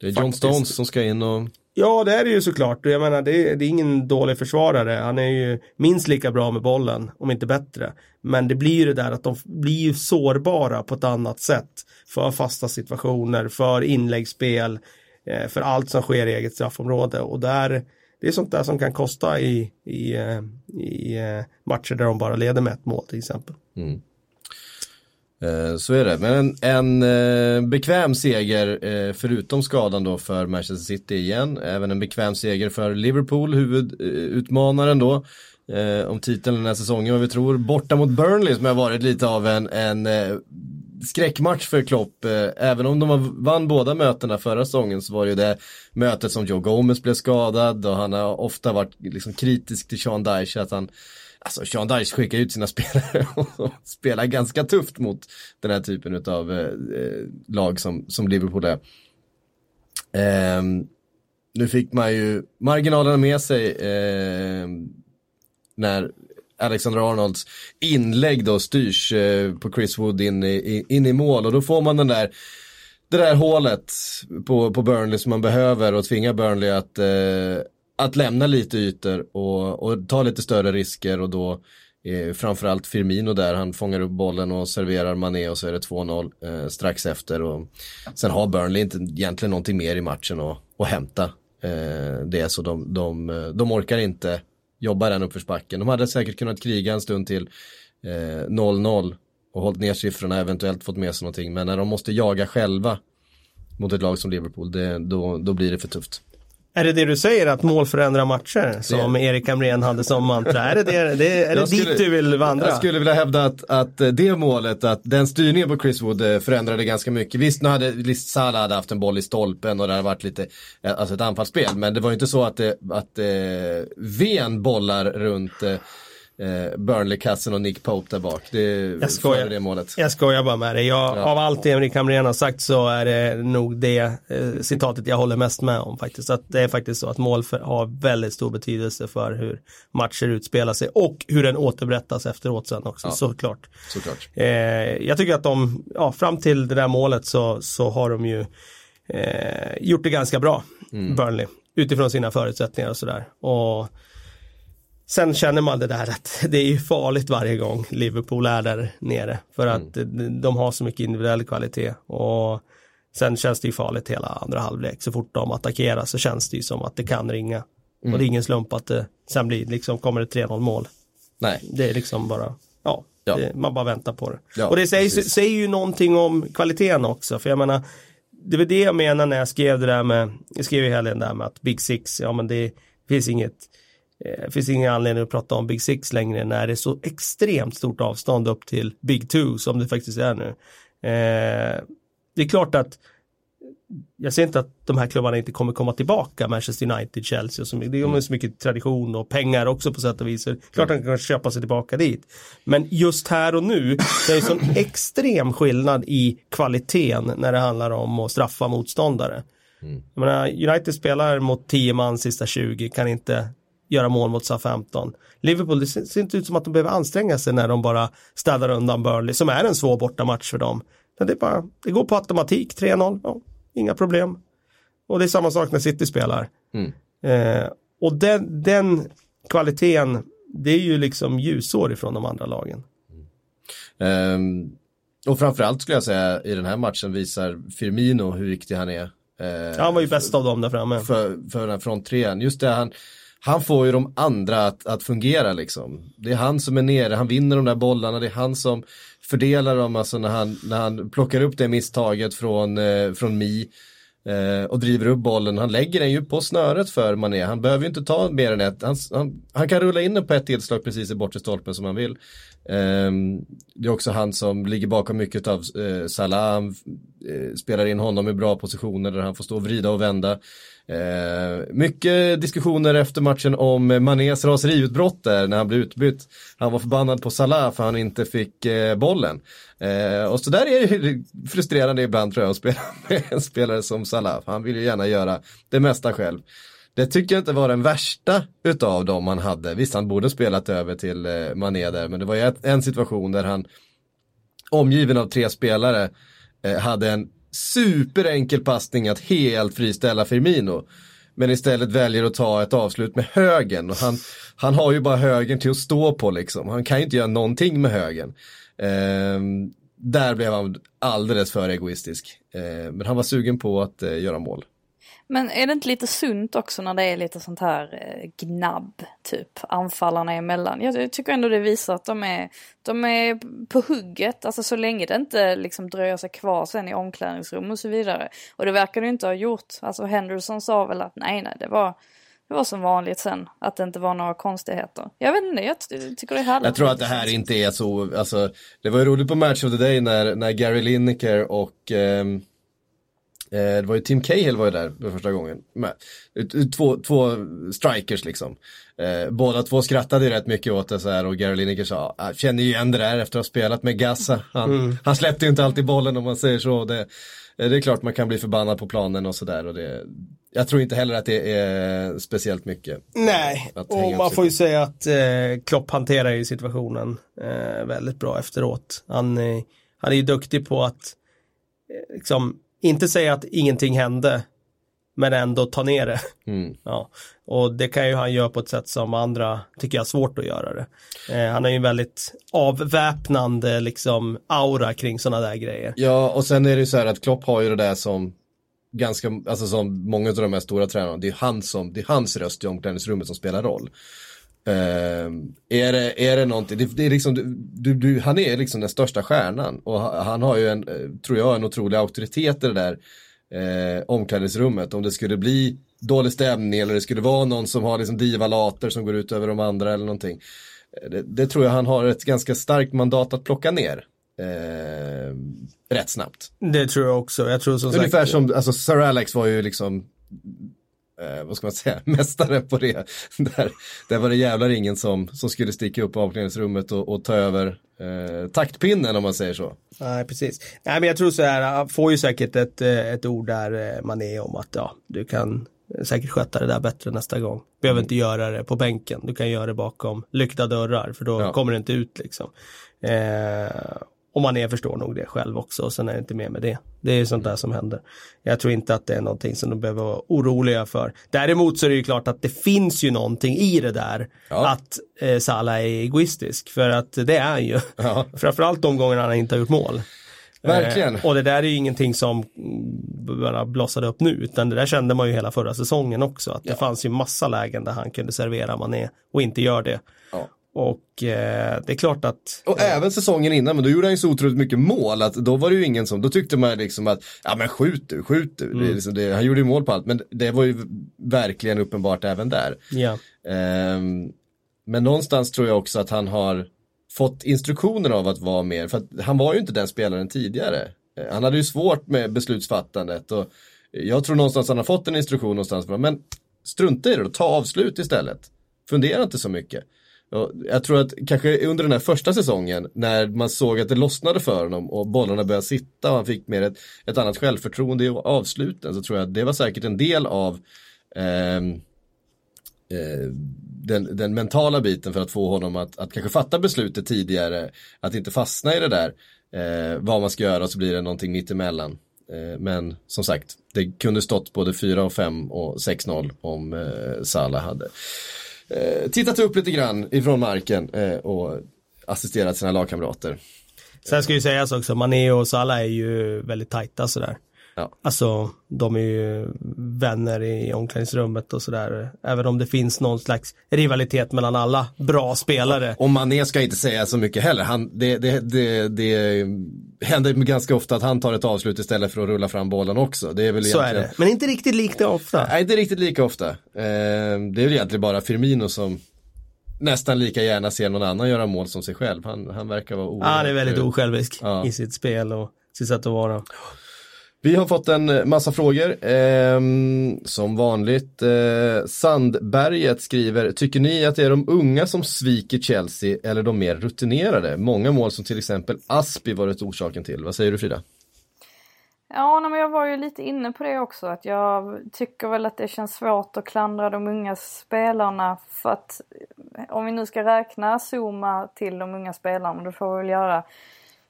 Det är John. Stones som ska in och Ja, det är det ju såklart. Jag menar, det är, det är ingen dålig försvarare. Han är ju minst lika bra med bollen, om inte bättre. Men det blir ju det där att de blir ju sårbara på ett annat sätt. För fasta situationer, för inläggsspel, eh, för allt som sker i eget straffområde. Och där, det är sånt där som kan kosta i, i, eh, i eh, matcher där de bara leder med ett mål till exempel. Mm. Eh, så är det, men en, en eh, bekväm seger eh, förutom skadan då för Manchester City igen. Även en bekväm seger för Liverpool, huvudutmanaren då. om titeln den här säsongen, vad vi tror. Borta mot Burnley som har varit lite av en, en skräckmatch för Klopp. Även om de vann båda mötena förra säsongen så var det ju det mötet som Joe Gomez blev skadad och han har ofta varit liksom kritisk till Sean Dyche att han Alltså Sean Dyche skickar ut sina [LAUGHS] spelare och spelar ganska tufft mot den här typen av eh, eh, lag som, som Liverpool är. Eh, nu fick man ju marginalerna med sig eh, när Alexander Arnolds inlägg då styrs eh, på Chris Wood in i, in i mål och då får man den där det där hålet på, på Burnley som man behöver och tvingar Burnley att, eh, att lämna lite ytor och, och ta lite större risker och då eh, framförallt Firmino där, han fångar upp bollen och serverar Mané och så är det 2-0 eh, strax efter och sen har Burnley inte egentligen någonting mer i matchen att, att hämta. Eh, det så de, de, de orkar inte jobba den uppförsbacken. De hade säkert kunnat kriga en stund till eh, 0-0 och hållit ner siffrorna, eventuellt fått med sig någonting. Men när de måste jaga själva mot ett lag som Liverpool, det, då, då blir det för tufft. Är det det du säger, att mål förändrar matcher? Som det... Erik Hamrén hade som mantra. Är det, det, det är det skulle, dit du vill vandra? Jag skulle vilja hävda att, att det målet, att den styrningen på Chris Wood eh, förändrade ganska mycket. Visst, nu hade Salah hade haft en boll i stolpen och det hade varit lite, eh, alltså ett anfallsspel. Men det var ju inte så att, det, att eh, Ven bollar runt eh, eh, Burnley-kassen och Nick Pope där bak. Det, jag, skojar, det målet. jag skojar bara med dig. Jag, ja. Av allt det Erik Hamrén har sagt så är det nog det eh, citatet jag håller mest med om faktiskt. Att det är faktiskt så att mål för, har väldigt stor betydelse för hur matcher utspelar sig och hur den återberättas efteråt sen också, ja. såklart. såklart. Eh, jag tycker att de, ja, fram till det där målet så, så har de ju eh, gjort det ganska bra, mm. Burnley, utifrån sina förutsättningar och sådär. Och Sen känner man det där att det är ju farligt varje gång Liverpool är där nere. För att mm. de har så mycket individuell kvalitet. Och sen känns det ju farligt hela andra halvlek. Så fort de attackerar så känns det ju som att det kan ringa. Mm. Och det är mm. ingen slump att det sen blir liksom kommer det 3-0 mål. Nej. Det är liksom bara, ja, ja. Det, man bara väntar på det. Ja, och det säger, säger ju någonting om kvaliteten också. För jag menar, det var det jag menar när jag skrev det där med, jag skrev ju helgen där med att Big Six, ja men det finns inget eh, finns ingen anledning att prata om Big Six längre när det är så extremt stort avstånd upp till Big Two som det faktiskt är nu. Eh, det är klart att jag ser inte att de här klubbarna inte kommer komma tillbaka, Manchester United, Chelsea och så mycket. Det är mm. så mycket tradition och pengar också på sätt och vis. Klart att de kan köpa sig tillbaka dit. Men just här och nu, det är en sån [CLEARS THROAT] extrem skillnad i kvaliteten när det handlar om att straffa motståndare. Mm. Jag menar, United spelar mot 10 man sista 20, kan inte göra mål mot SA-15. Liverpool, det ser inte ut som att de behöver anstränga sig när de bara städar undan Burnley, som är en svår bortamatch för dem. Men det, är bara, det går på automatik, 3-0, ja, inga problem. Och det är samma sak när City spelar. Mm. Eh, och den, den kvaliteten, det är ju liksom ljusår ifrån de andra lagen. Mm. Um, och framförallt skulle jag säga i den här matchen visar Firmino hur viktig han är. Ja, han var ju bäst av dem där framme. För, för den här fronttrean. Just det, han, han får ju de andra att, att fungera liksom. Det är han som är nere, han vinner de där bollarna, det är han som fördelar dem, alltså när han, när han plockar upp det misstaget från, eh, från Mi eh, och driver upp bollen. Han lägger den ju på snöret för Mané, han behöver ju inte ta mer än ett. Han, han, han kan rulla in den på ett tillslag precis i bortre stolpen som han vill. Ehm, det är också han som ligger bakom mycket av eh, Salah, eh, spelar in honom i bra positioner där han får stå och vrida och vända. Ehm, mycket diskussioner efter matchen om Manés raseriutbrott där när han blev utbytt. Han var förbannad på Salah för han inte fick eh, bollen. Ehm, och så där är det frustrerande ibland tror jag att spela [LAUGHS] med en spelare som Salah. Han vill ju gärna göra det mesta själv. Det tycker jag inte var den värsta utav dem han hade. Visst, han borde spelat över till eh, Mané där, men det var ju en situation där han omgiven av tre spelare eh, hade en superenkel passning att helt friställa Firmino. Men istället väljer att ta ett avslut med högen. Och han, han har ju bara högen till att stå på liksom. Han kan ju inte göra någonting med högen. Eh, där blev han alldeles för egoistisk. Eh, men han var sugen på att eh, göra mål. Men är det inte lite sunt också när det är lite sånt här eh, gnabb, typ, anfallarna emellan? Jag tycker ändå det visar att de är, de är på hugget, alltså så länge det inte liksom dröjer sig kvar sen i omklädningsrum och så vidare. Och det verkar det inte ha gjort. Alltså Henderson sa väl att nej, nej, det var, det var som vanligt sen, att det inte var några konstigheter. Jag vet inte, jag tycker det är härligt. Jag tror att det här inte är så, alltså, det var ju roligt på Match of the Day när, när Gary Lineker och Eh, det var ju Tim Cahill var ju där för första gången. Med. Två, två strikers liksom. Eh, båda två skrattade ju rätt mycket åt det så här och Gary Lineker sa, jag känner ju igen det där efter att ha spelat med Gassa. Han, mm. han släppte ju inte alltid bollen om man säger så. Det, eh, det är klart man kan bli förbannad på planen och sådär. Jag tror inte heller att det är speciellt mycket. Nej, och man får ju säga att eh, Klopp hanterar ju situationen eh, väldigt bra efteråt. Han, eh, han är ju duktig på att eh, liksom inte säga att ingenting hände, men ändå ta ner det. Mm. [LAUGHS] Ja. Och det kan ju han göra på ett sätt som andra tycker jag är svårt att göra det. Eh, han har ju en väldigt avväpnande liksom aura kring sådana där grejer. Ja, och sen är det ju så här att Klopp har ju det där som ganska, alltså som många av de här stora tränarna, det är, han som, det är hans röst i omklädningsrummet som spelar roll. Uh, är, det, är det någonting, det, det är liksom, du, du, han är liksom den största stjärnan och han har ju en, eh, tror jag, en otrolig auktoritet i det där uh, omklädningsrummet. Om det skulle bli dålig stämning eller det skulle vara någon som har liksom divalater som går ut över de andra eller någonting. Det, det tror jag han har ett ganska starkt mandat att plocka ner. Uh, rätt snabbt. Det tror jag också. Jag tror som Ungefär sagt... som, alltså Sir Alex var ju liksom eh, vad ska man säga, [LAUGHS] mästare på det. där, där var det jävlar ingen som, som skulle sticka upp avklädningsrummet och, och ta över eh, taktpinnen om man säger så. Nej, precis. Nej, men jag tror så här, han får ju säkert ett, eh, ett ord där eh, man är om att ja, du kan säkert sköta det där bättre nästa gång. Behöver mm. inte göra det på bänken, du kan göra det bakom lyckta dörrar för då ja. kommer det inte ut liksom. Eh, och Mané förstår nog det själv också och sen är det inte mer med det. Det är sånt där som händer. Jag tror inte att det är någonting som de behöver vara oroliga för. Däremot så är det ju klart att det finns ju någonting i det där. Ja. Att eh, Salah är egoistisk. För att det är han ju. Ja. [LAUGHS] Framförallt de gångerna han inte har gjort mål. Verkligen. Eh, och det där är ju ingenting som bara blossade upp nu. Utan det där kände man ju hela förra säsongen också. Att ja. det fanns ju massa lägen där han kunde servera Mané och inte gör det. Ja. Och eh, det är klart att... Och eh, även säsongen innan, men då gjorde han ju så otroligt mycket mål att då var det ju ingen som, då tyckte man liksom att, ja men skjut du, skjut du. Mm. Det, liksom det, han gjorde ju mål på allt, men det var ju verkligen uppenbart även där. Ja. Eh, men någonstans tror jag också att han har fått instruktioner av att vara mer, för att han var ju inte den spelaren tidigare. Eh, han hade ju svårt med beslutsfattandet och jag tror någonstans han har fått en instruktion någonstans, men strunta i det då, ta avslut istället. Fundera inte så mycket. Jag tror att kanske under den här första säsongen när man såg att det lossnade för honom och bollarna började sitta och han fick mer ett, ett annat självförtroende i avsluten så tror jag att det var säkert en del av eh, eh, den, den, mentala biten för att få honom att, att kanske fatta beslutet tidigare, att inte fastna i det där, eh, vad man ska göra och så blir det någonting mittemellan. Eh, men som sagt, det kunde stått både 4 och 5 och 6-0 om eh, Salah hade eh, tittat upp lite grann ifrån marken eh, och assisterat sina lagkamrater. Sen ska ju sägas också, Mané och Salah är ju väldigt tajta sådär. Ja. Alltså, de är ju vänner i omklädningsrummet och sådär. Även om det finns någon slags rivalitet mellan alla bra spelare. Och Mané ska inte säga så mycket heller. Han, det, det, det, det händer ganska ofta att han tar ett avslut istället för att rulla fram bollen också. Det är väl så egentligen... är det. Men inte riktigt lika ofta. Nej, inte riktigt lika ofta. Eh, det är väl egentligen bara Firmino som nästan lika gärna ser någon annan göra mål som sig själv. Han, han verkar vara oerhört... Han är väldigt osjälvisk ja. i sitt spel och sitt sätt att vara. Vi har fått en eh, massa frågor. Eh, som vanligt. Eh, Sandberget skriver, tycker ni att det är de unga som sviker Chelsea eller de mer rutinerade? Många mål som till exempel Aspi varit orsaken till. Vad säger du Frida? Ja, men jag var ju lite inne på det också. Att jag tycker väl att det känns svårt att klandra de unga spelarna. För att eh, om vi nu ska räkna Zuma till de unga spelarna, det får vi väl göra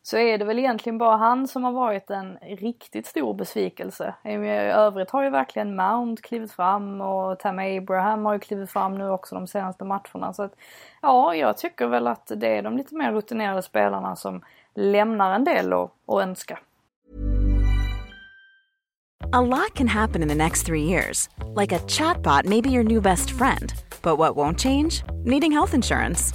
så är det väl egentligen bara han som har varit en riktigt stor besvikelse. I övrigt har ju verkligen Mount klivit fram och Tam Abraham har ju klivit fram nu också de senaste matcherna. Så att, ja, jag tycker väl att det är de lite mer rutinerade spelarna som lämnar en del att önska. A lot can happen in the next three years. Like a chatbot maybe your new best friend. But what won't change? Needing health insurance.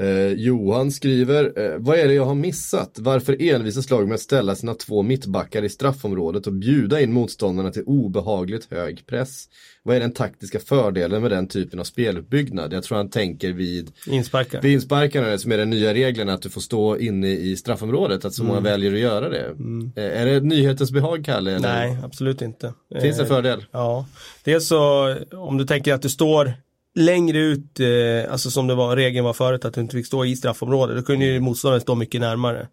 Eh, Johan skriver, eh, vad är det jag har missat? Varför envisas lag med att ställa sina två mittbackar i straffområdet och bjuda in motståndarna till obehagligt hög press? Vad är den taktiska fördelen med den typen av speluppbyggnad? Jag tror han tänker vid Insparkar. vid insparkarna som är den nya regeln att du får stå inne i straffområdet, att så många väljer att göra det. Eh, är det nyhetens behag, Kalle? Eller? Nej, absolut inte. Finns det en Eh, fördel? Ja, dels så om du tänker att du står längre ut, eh, alltså som det var, regeln var förut att du inte fick stå i straffområdet, då kunde ju motståndaren stå mycket närmare.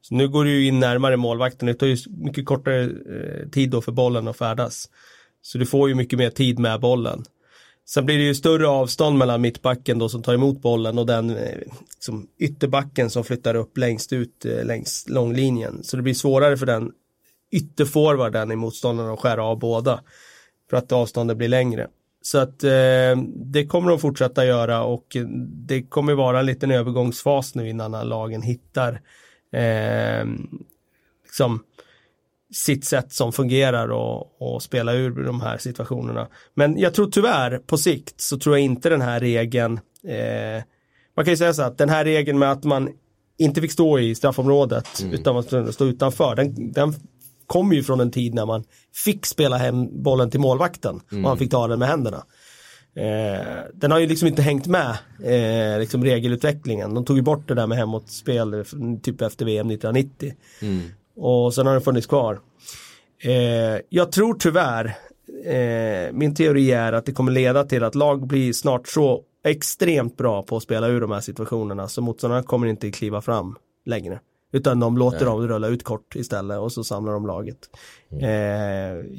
Så nu går du ju in närmare målvakten, det tar ju mycket kortare eh, tid då för bollen att färdas. Så du får ju mycket mer tid med bollen. Sen blir det ju större avstånd mellan mittbacken då som tar emot bollen och den eh, liksom, ytterbacken som flyttar upp längst ut eh, längs långlinjen. Så det blir svårare för den ytterforwarden i motståndaren att skära av båda. För att avståndet blir längre. Så att eh, det kommer de fortsätta göra och det kommer vara en liten övergångsfas nu innan lagen hittar eh, liksom sitt sätt som fungerar och, och spela ur de här situationerna. Men jag tror tyvärr på sikt så tror jag inte den här regeln eh, man kan ju säga så att den här regeln med att man inte fick stå i straffområdet utan man stå utanför den, den kommer ju från en tid när man fick spela hem bollen till målvakten och han fick ta den med händerna. Eh, den har ju liksom inte hängt med eh, liksom regelutvecklingen. De tog ju bort det där med hemåtspel typ efter VM 1990. Och sen har den funnits kvar. Eh, jag tror tyvärr, eh, min teori är att det kommer leda till att lag blir snart så extremt bra på att spela ur de här situationerna så motståndarna kommer inte kliva fram längre. Utan de låter dem rulla ut kort istället och så samlar de laget. Eh,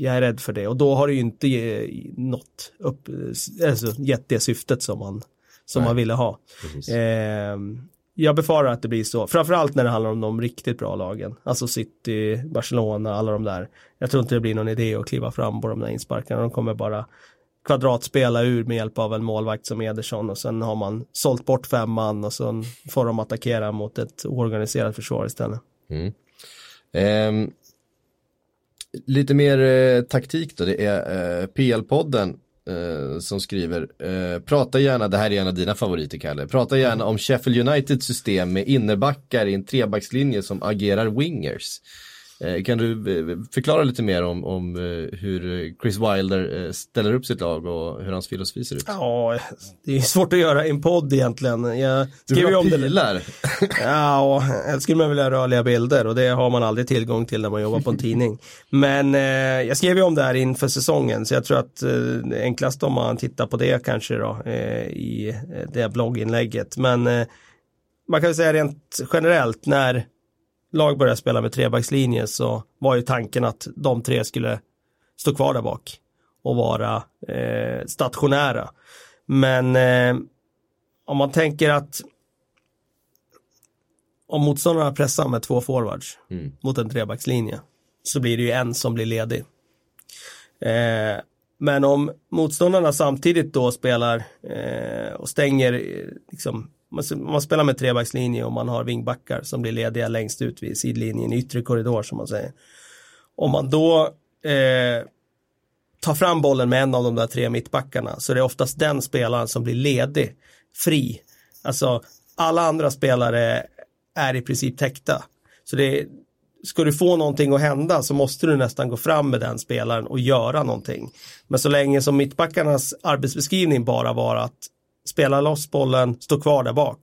jag är rädd för det och då har det ju inte ge- nått upp, alltså gett det syftet som man, som man ville ha. Eh, jag befarar att det blir så, framförallt när det handlar om de riktigt bra lagen. Alltså City, Barcelona, alla de där. Jag tror inte det blir någon idé att kliva fram på de där insparkarna. De kommer bara kvadratspela ur med hjälp av en målvakt som Ederson och sen har man sålt bort fem man och sen får de attackera mot ett oorganiserat försvar istället. Mm. Ehm, lite mer eh, taktik då, det är eh, PL-podden eh, som skriver, eh, prata gärna, det här är en av dina favoriter Kalle, prata gärna om Sheffield Uniteds system med innerbackar i en trebackslinje som agerar wingers. Eh, kan du eh, förklara lite mer om, om eh, hur Chris Wilder ställer upp sitt lag och hur hans filosofi ser ut? Ja, det är svårt att göra i en podd egentligen. Jag Du vill ha pilar? Ja, helst skulle man vilja rörliga bilder och det har man aldrig tillgång till när man jobbar på en tidning. Men eh, jag skrev ju om det här inför säsongen så jag tror att eh, enklast om man tittar på det kanske då eh, i det blogginlägget. Men eh, man kan ju säga rent generellt när lag började spela med trebackslinje så var ju tanken att de tre skulle stå kvar där bak och vara eh, stationära. Men eh, om man tänker att om motståndarna pressar med två forwards mot en trebackslinje så blir det ju en som blir ledig. Eh, men om motståndarna samtidigt då spelar eh, och stänger, eh, liksom, man, spelar med trebackslinje och man har vingbackar som blir lediga längst ut vid sidlinjen, yttre korridor som man säger. Om man då eh, tar fram bollen med en av de där tre mittbackarna så det är oftast den spelaren som blir ledig, fri. Alltså alla andra spelare är i princip täckta. Så det är, ska du få någonting att hända så måste du nästan gå fram med den spelaren och göra någonting. Men så länge som mittbackarnas arbetsbeskrivning bara var att spela loss bollen, stå kvar där bak.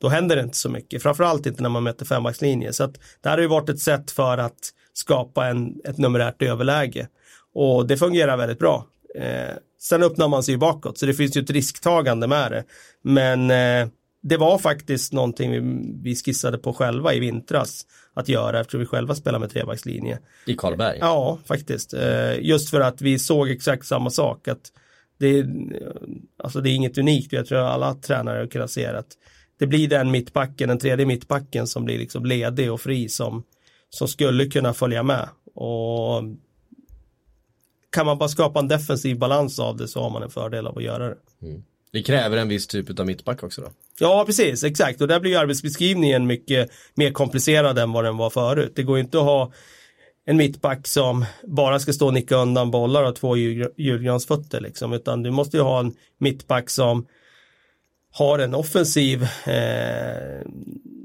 Då händer det inte så mycket, framförallt inte när man möter fembackslinje. Så att det här har ju varit ett sätt för att skapa en, ett numerärt överläge. Och det fungerar väldigt bra. Eh, sen öppnar man sig ju bakåt, så det finns ju ett risktagande med det. Men eh, det var faktiskt någonting vi, vi skissade på själva i vintras att göra eftersom vi själva spelar med trebackslinje. I Karlberg? Ja, faktiskt. Eh, just för att vi såg exakt samma sak. Att det, är, alltså det är inget unikt, jag tror alla tränare har kunnat se att det blir den mittbacken, den tredje mittbacken som blir liksom ledig och fri som, som skulle kunna följa med. Och kan man bara skapa en defensiv balans av det så har man en fördel av att göra det. Mm. Det kräver en viss typ av mittback också då? Ja, precis, exakt. Och där blir arbetsbeskrivningen mycket mer komplicerad än vad den var förut. Det går inte att ha en mittback som bara ska stå och nicka undan bollar och två julgransfötter liksom, utan du måste ju ha en mittback som har en offensiv eh,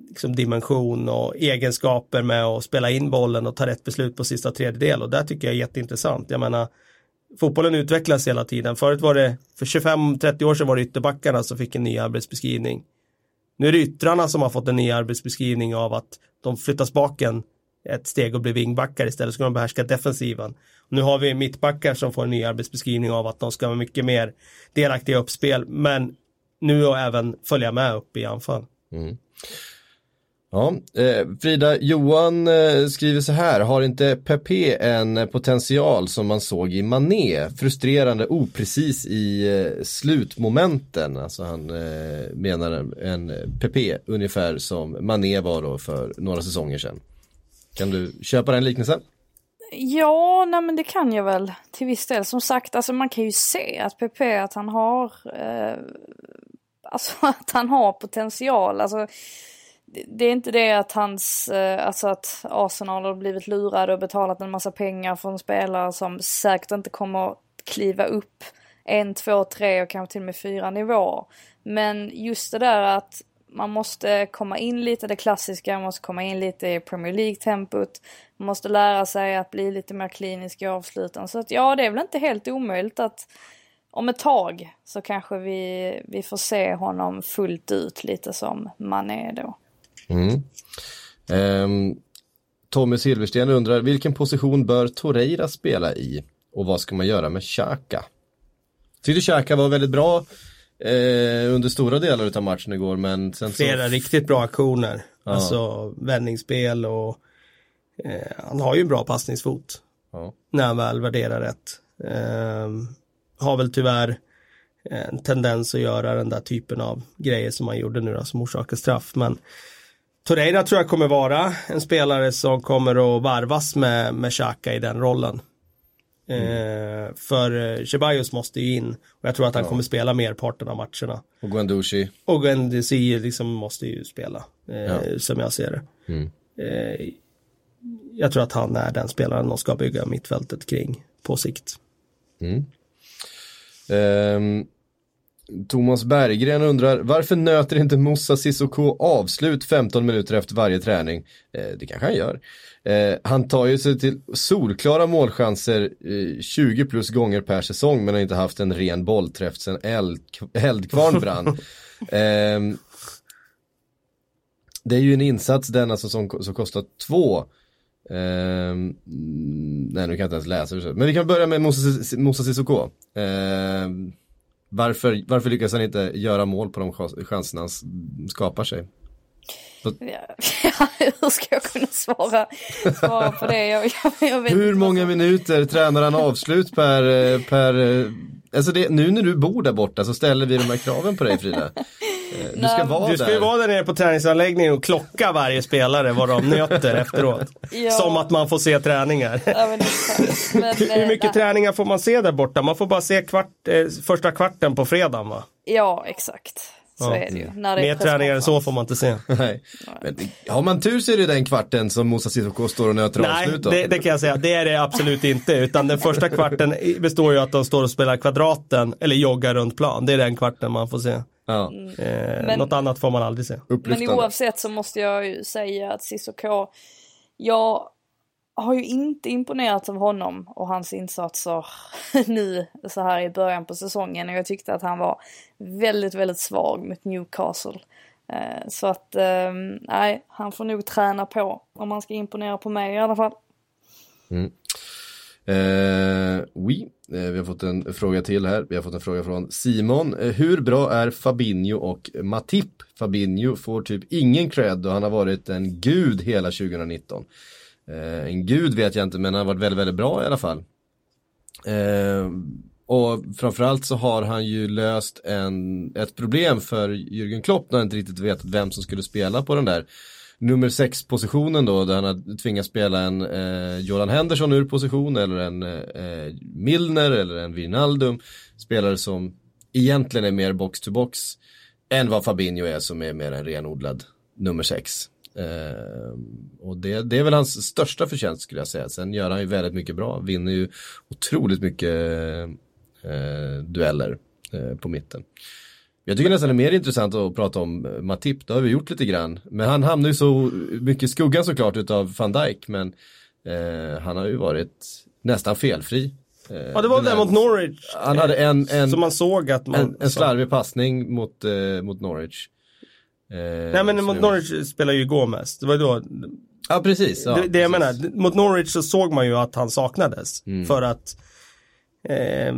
liksom dimension och egenskaper med att spela in bollen och ta rätt beslut på sista tredjedel och där tycker jag är jätteintressant. Jag menar, fotbollen utvecklas hela tiden. Förut var det, för 25-30 år sedan var det ytterbackarna som fick en ny arbetsbeskrivning. Nu är det yttrarna som har fått en ny arbetsbeskrivning av att de flyttas bak en, ett steg och blir vingbackar istället så ska de behärska defensiven. Nu har vi mittbackar som får en ny arbetsbeskrivning av att de ska vara mycket mer delaktiga i uppspel men nu och även följa med upp i anfall. Mm. Ja, eh, Frida, Johan eh, skriver så här, har inte Pepe en potential som man såg i Mané? Frustrerande oprecis i eh, slutmomenten, alltså han eh, menar en Pepe ungefär som Mané var då för några säsonger sedan. Kan du köpa den liknelsen? Ja, nej men det kan jag väl till viss del. Som sagt, alltså man kan ju se att PP att han har, eh, alltså [LAUGHS] att han har potential. Alltså det är inte det att hans, eh, alltså att Arsenal har blivit lurade och betalat en massa pengar för en spelare som säkert inte kommer kliva upp en, två, tre och kanske till och med fyra nivåer. Men just det där att man måste komma in lite det klassiska, man måste komma in lite i Premier League-tempot. Man måste lära sig att bli lite mer klinisk i avsluten. Så att ja, det är väl inte helt omöjligt att om ett tag så kanske vi, vi får se honom fullt ut lite som man är då. Mm. Um, Tommy Silversten undrar, vilken position bör Torreira spela i? Och vad ska man göra med Xhaka? Tyckte Xhaka var väldigt bra eh, under stora delar av matchen igår men sen Flera så... riktigt bra aktioner. Ja. Alltså vändningsspel och eh, han har ju en bra passningsfot. Ja. När han väl värderar rätt. Eh, har väl tyvärr en tendens att göra den där typen av grejer som han gjorde nu då, som orsakar straff. Men Torreira tror jag kommer vara en spelare som kommer att varvas med, med Xhaka i den rollen. Mm. Eh, för eh, Ceballos måste ju in och jag tror att han ja. kommer spela merparten av matcherna. Och Guendouzi. Och Guendouzi liksom måste ju spela, eh, ja. som jag ser det. Mm. Eh, jag tror att han är den spelaren de ska bygga mittfältet kring på sikt. Mm. Um, Thomas Berggren undrar varför nöter inte Moussa Sissoko avslut 15 minuter efter varje träning? Eh, det kanske han gör. Eh, han tar ju sig till solklara målchanser eh, 20 plus gånger per säsong men har inte haft en ren bollträff sedan eld, Eldkvarn brann. [LAUGHS] Ehm, det är ju en insats den alltså som, som kostar två Um, nej, nu kan jag inte ens läsa. Men vi kan börja med Moussa Sissoko. Um, varför, varför lyckas han inte göra mål på de chanserna han skapar sig? [LAUGHS] Ja, hur ska jag kunna svara, svara på det? Jag, jag, jag hur många minuter tränar han avslut per, per Alltså det, nu när du bor där borta så ställer vi de här kraven på dig Frida. Eh, du ska vara Du ska ju vara där nere på träningsanläggningen och klocka varje spelare vad de nöter efteråt. Ja. Som att man får se träningar. Ja, men men, [LAUGHS] Hur mycket nej. träningar får man se där borta? Man får bara se kvart, eh, första kvarten på fredagen va? Ja, exakt. Så ja. är det ju. När det Mer träningar än så får man inte se. [LAUGHS] Nej. Men, har man tur så är det den kvarten som Moussa Sissoko står och nöter Nej, avslut Nej, det, det, kan jag säga. Det är det absolut inte. Utan den första kvarten består ju att de står och spelar kvadraten eller joggar runt plan. Det är den kvarten man får se. Ja. Eh, men, något annat får man aldrig se. Men oavsett så måste jag ju säga att Cissoko, jag har ju inte imponerats av honom och hans insatser [LAUGHS] nu så här i början på säsongen. Och jag tyckte att han var väldigt, väldigt svag mot Newcastle. Eh, så att, ehm, nej, han får nog träna på om han ska imponera på mig i alla fall. Mm. Eh, oui, eh, vi har fått en fråga till här. Vi har fått en fråga från Simon. Eh, hur bra är Fabinho och Matip? Fabinho får typ ingen cred och han har varit en gud hela 2019. Eh, en gud vet jag inte men han har varit väldigt, väldigt bra i alla fall. Eh, och framförallt så har han ju löst en, ett problem för Jürgen Klopp när han inte riktigt vet vem som skulle spela på den där nummer 6 positionen då där han har tvingats spela en eh, Jordan Henderson ur position eller en eh, Milner eller en Wijnaldum. Spelare som egentligen är mer box to box än vad Fabinho är som är mer en renodlad nummer 6. Eh, och det, det, är väl hans största förtjänst skulle jag säga. Sen gör han ju väldigt mycket bra, vinner ju otroligt mycket eh, dueller eh, på mitten. Jag tycker nästan det är mer intressant att prata om eh, Matip, det har vi gjort lite grann. Men han hamnar ju så mycket i skuggan såklart utav van Dijk, men eh, han har ju varit nästan felfri. Eh, ja, det var det mot Norwich. Han hade en, en, som man såg att man, en, en slarvig passning mot, eh, mot Norwich. Eh, Nej men mot Norwich spelar ju Gomez. Det var då Ja precis. Ja, det, det jag menar, mot Norwich så såg man ju att han saknades. Mm. För att eh,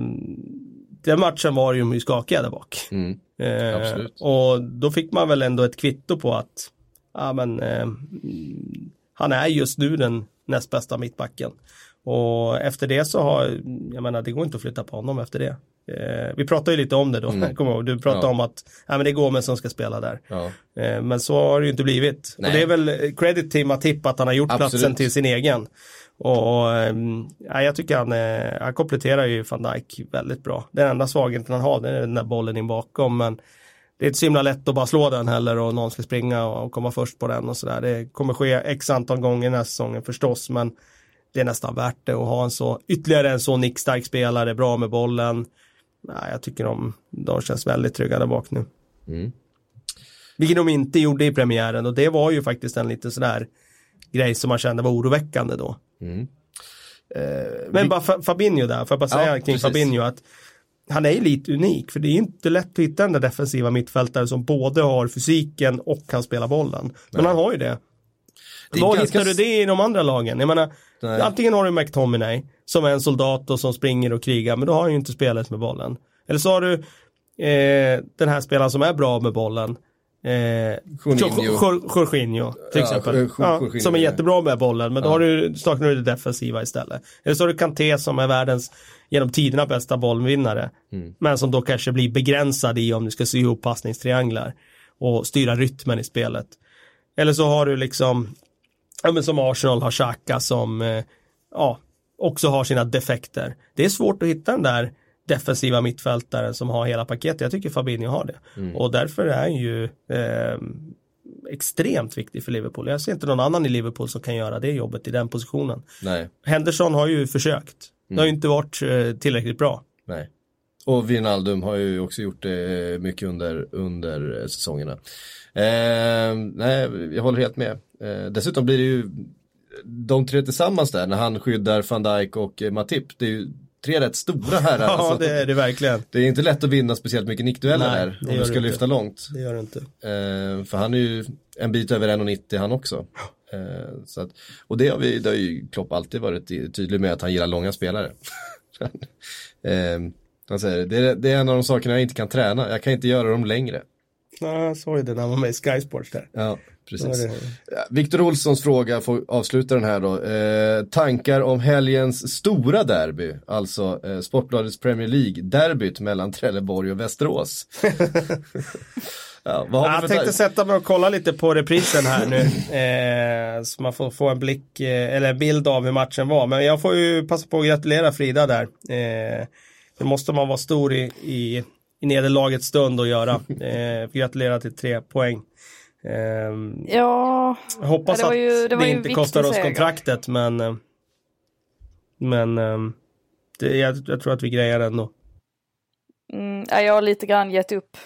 den matchen var ju skakiga där bak. Mm. Eh, och då fick man väl ändå ett kvitto på att ja, men, eh, han är just nu den näst bästa mittbacken. Och efter det så har, jag menar det går inte att flytta på honom efter det. Eh, vi pratade ju lite om det då, mm. [LAUGHS] kommer ihåg. Du pratade ja. om att ja, men det är Gomes som ska spela där. Ja. Eh, men så har det ju inte blivit. Nej. Och det är väl credit till Matip att han har gjort Absolut. platsen till sin egen. Och ehm, ja, jag tycker han, eh, han kompletterar ju van Dijk väldigt bra. Den enda svagheten han har det är den där bollen in bakom. Men det är inte så himla lätt att bara slå den heller och någon ska springa och komma först på den och sådär. Det kommer ske x antal gånger den här säsongen förstås. Men det är nästan värt det att ha en så, ytterligare en så nickstark spelare, bra med bollen. Nej, jag tycker de, de känns väldigt trygga där bak nu. Mm. Vilket de inte gjorde i premiären och det var ju faktiskt en lite sådär grej som man kände var oroväckande då. Mm. Eh, Men vi... bara Fabinho där, får jag bara säga ja, kring precis. Fabinho att han är lite unik för det är inte lätt att hitta den där defensiva mittfältare som både har fysiken och kan spela bollen. Men Nej. han har ju det. det Var ganska... hittar du det i de andra lagen? Jag menar, Nej. antingen har du McTominay som är en soldat och som springer och krigar, men då har han ju inte spelet med bollen. Eller så har du eh, den här spelaren som är bra med bollen, Eh, Jorginho till exempel. Ja, som är jättebra med bollen men då har du, saknar du det defensiva istället. Eller så har du Kanté som är världens genom tiderna bästa bollvinnare. Mm. Men som då kanske blir begränsad i om du ska sy ihop passningstrianglar och styra rytmen i spelet. Eller så har du liksom, ja men som Arsenal har Xhaka som, eh, ja, också har sina defekter. Det är svårt att hitta den där defensiva mittfältaren som har hela paketet. Jag tycker Fabinho har det. Mm. Och därför är han ju eh, extremt viktig för Liverpool. Jag ser inte någon annan i Liverpool som kan göra det jobbet i den positionen. Nej. Henderson har ju försökt. Det har ju mm. inte varit eh, tillräckligt bra. Nej. Och Wijnaldum har ju också gjort det mycket under, under säsongerna. Eh, nej, jag håller helt med. Eh, dessutom blir det ju de tre tillsammans där när han skyddar van Dijk och Matip. Det är ju tre rätt stora här. ja, alltså. det är det verkligen. Det är inte lätt att vinna speciellt mycket nickdueller här om du ska lyfta långt. Det gör det inte. Eh, för han är ju en bit över 1,90 han också. Eh, så att, och det har, vi, det har ju Klopp alltid varit tydlig med att han gillar långa spelare. [LAUGHS] eh, han säger, det är, det är en av de sakerna jag inte kan träna, jag kan inte göra dem längre. Ja, jag såg det när han var med i Sky Sports där. Ja, precis. Viktor Olssons fråga får avsluta den här då. Eh, tankar om helgens stora derby, alltså eh, Sportbladets Premier League-derbyt mellan Trelleborg och Västerås. [LAUGHS] Ja, jag tänkte sätta mig och kolla lite på reprisen här nu. Eh, så man får få en blick, eh, eller en bild av hur matchen var. Men jag får ju passa på att gratulera Frida där. Eh, det måste man vara stor i, i i nederlagets stund att göra. Eh, gratulerar till tre poäng. Eh, ja, hoppas det att ju, det, det inte kostar oss seger. kontraktet men eh, men eh, det, jag, jag, tror att vi grejar det ändå. Mm, jag har lite grann gett upp,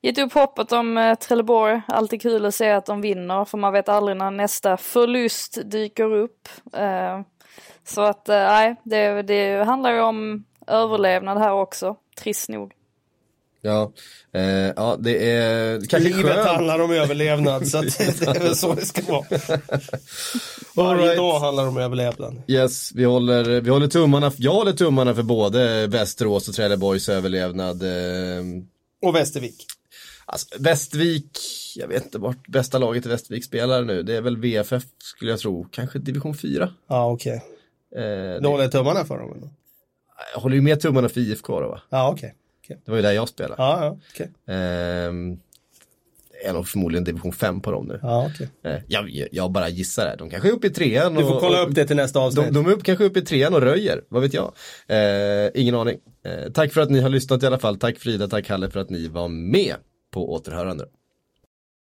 gett upp hoppet om eh, Trelleborg. Alltid kul att se att de vinner för man vet aldrig när nästa förlust dyker upp. Eh, så att eh, nej, det, det handlar ju om överlevnad här också, trist nog. Ja, eh, ja det är kanske Livet skönt. handlar om överlevnad så [LAUGHS] det är väl så det ska vara. [LAUGHS] Varje right. dag handlar om överlevnad. Yes, vi håller, vi håller tummarna, jag håller tummarna för både Västerås och Trelleborgs överlevnad. Eh. Och Västervik. Alltså, Västervik, jag vet inte vart bästa laget i Västervik spelar nu. Det är väl VFF skulle jag tro, kanske division 4. Ja, okej. Okay. Eh, du håller tummarna för dem? Eller? jag håller ju med tummarna för IFK då va? Ja, okej. Okej. Det var ju där jag spelade. Ja, ja, okej. Ehm, är nog förmodligen division 5 på dem nu. Ja, okej. Eh, jag, jag bara gissar här. De kanske är uppe i trean. Du får och- kolla upp det till nästa avsnitt. De, de är upp, kanske uppe i trean och röjer, vad vet jag. Eh, ingen aning. Eh, tack för att ni har lyssnat i alla fall. Tack Frida, tack Kalle för att ni var med på återhörande.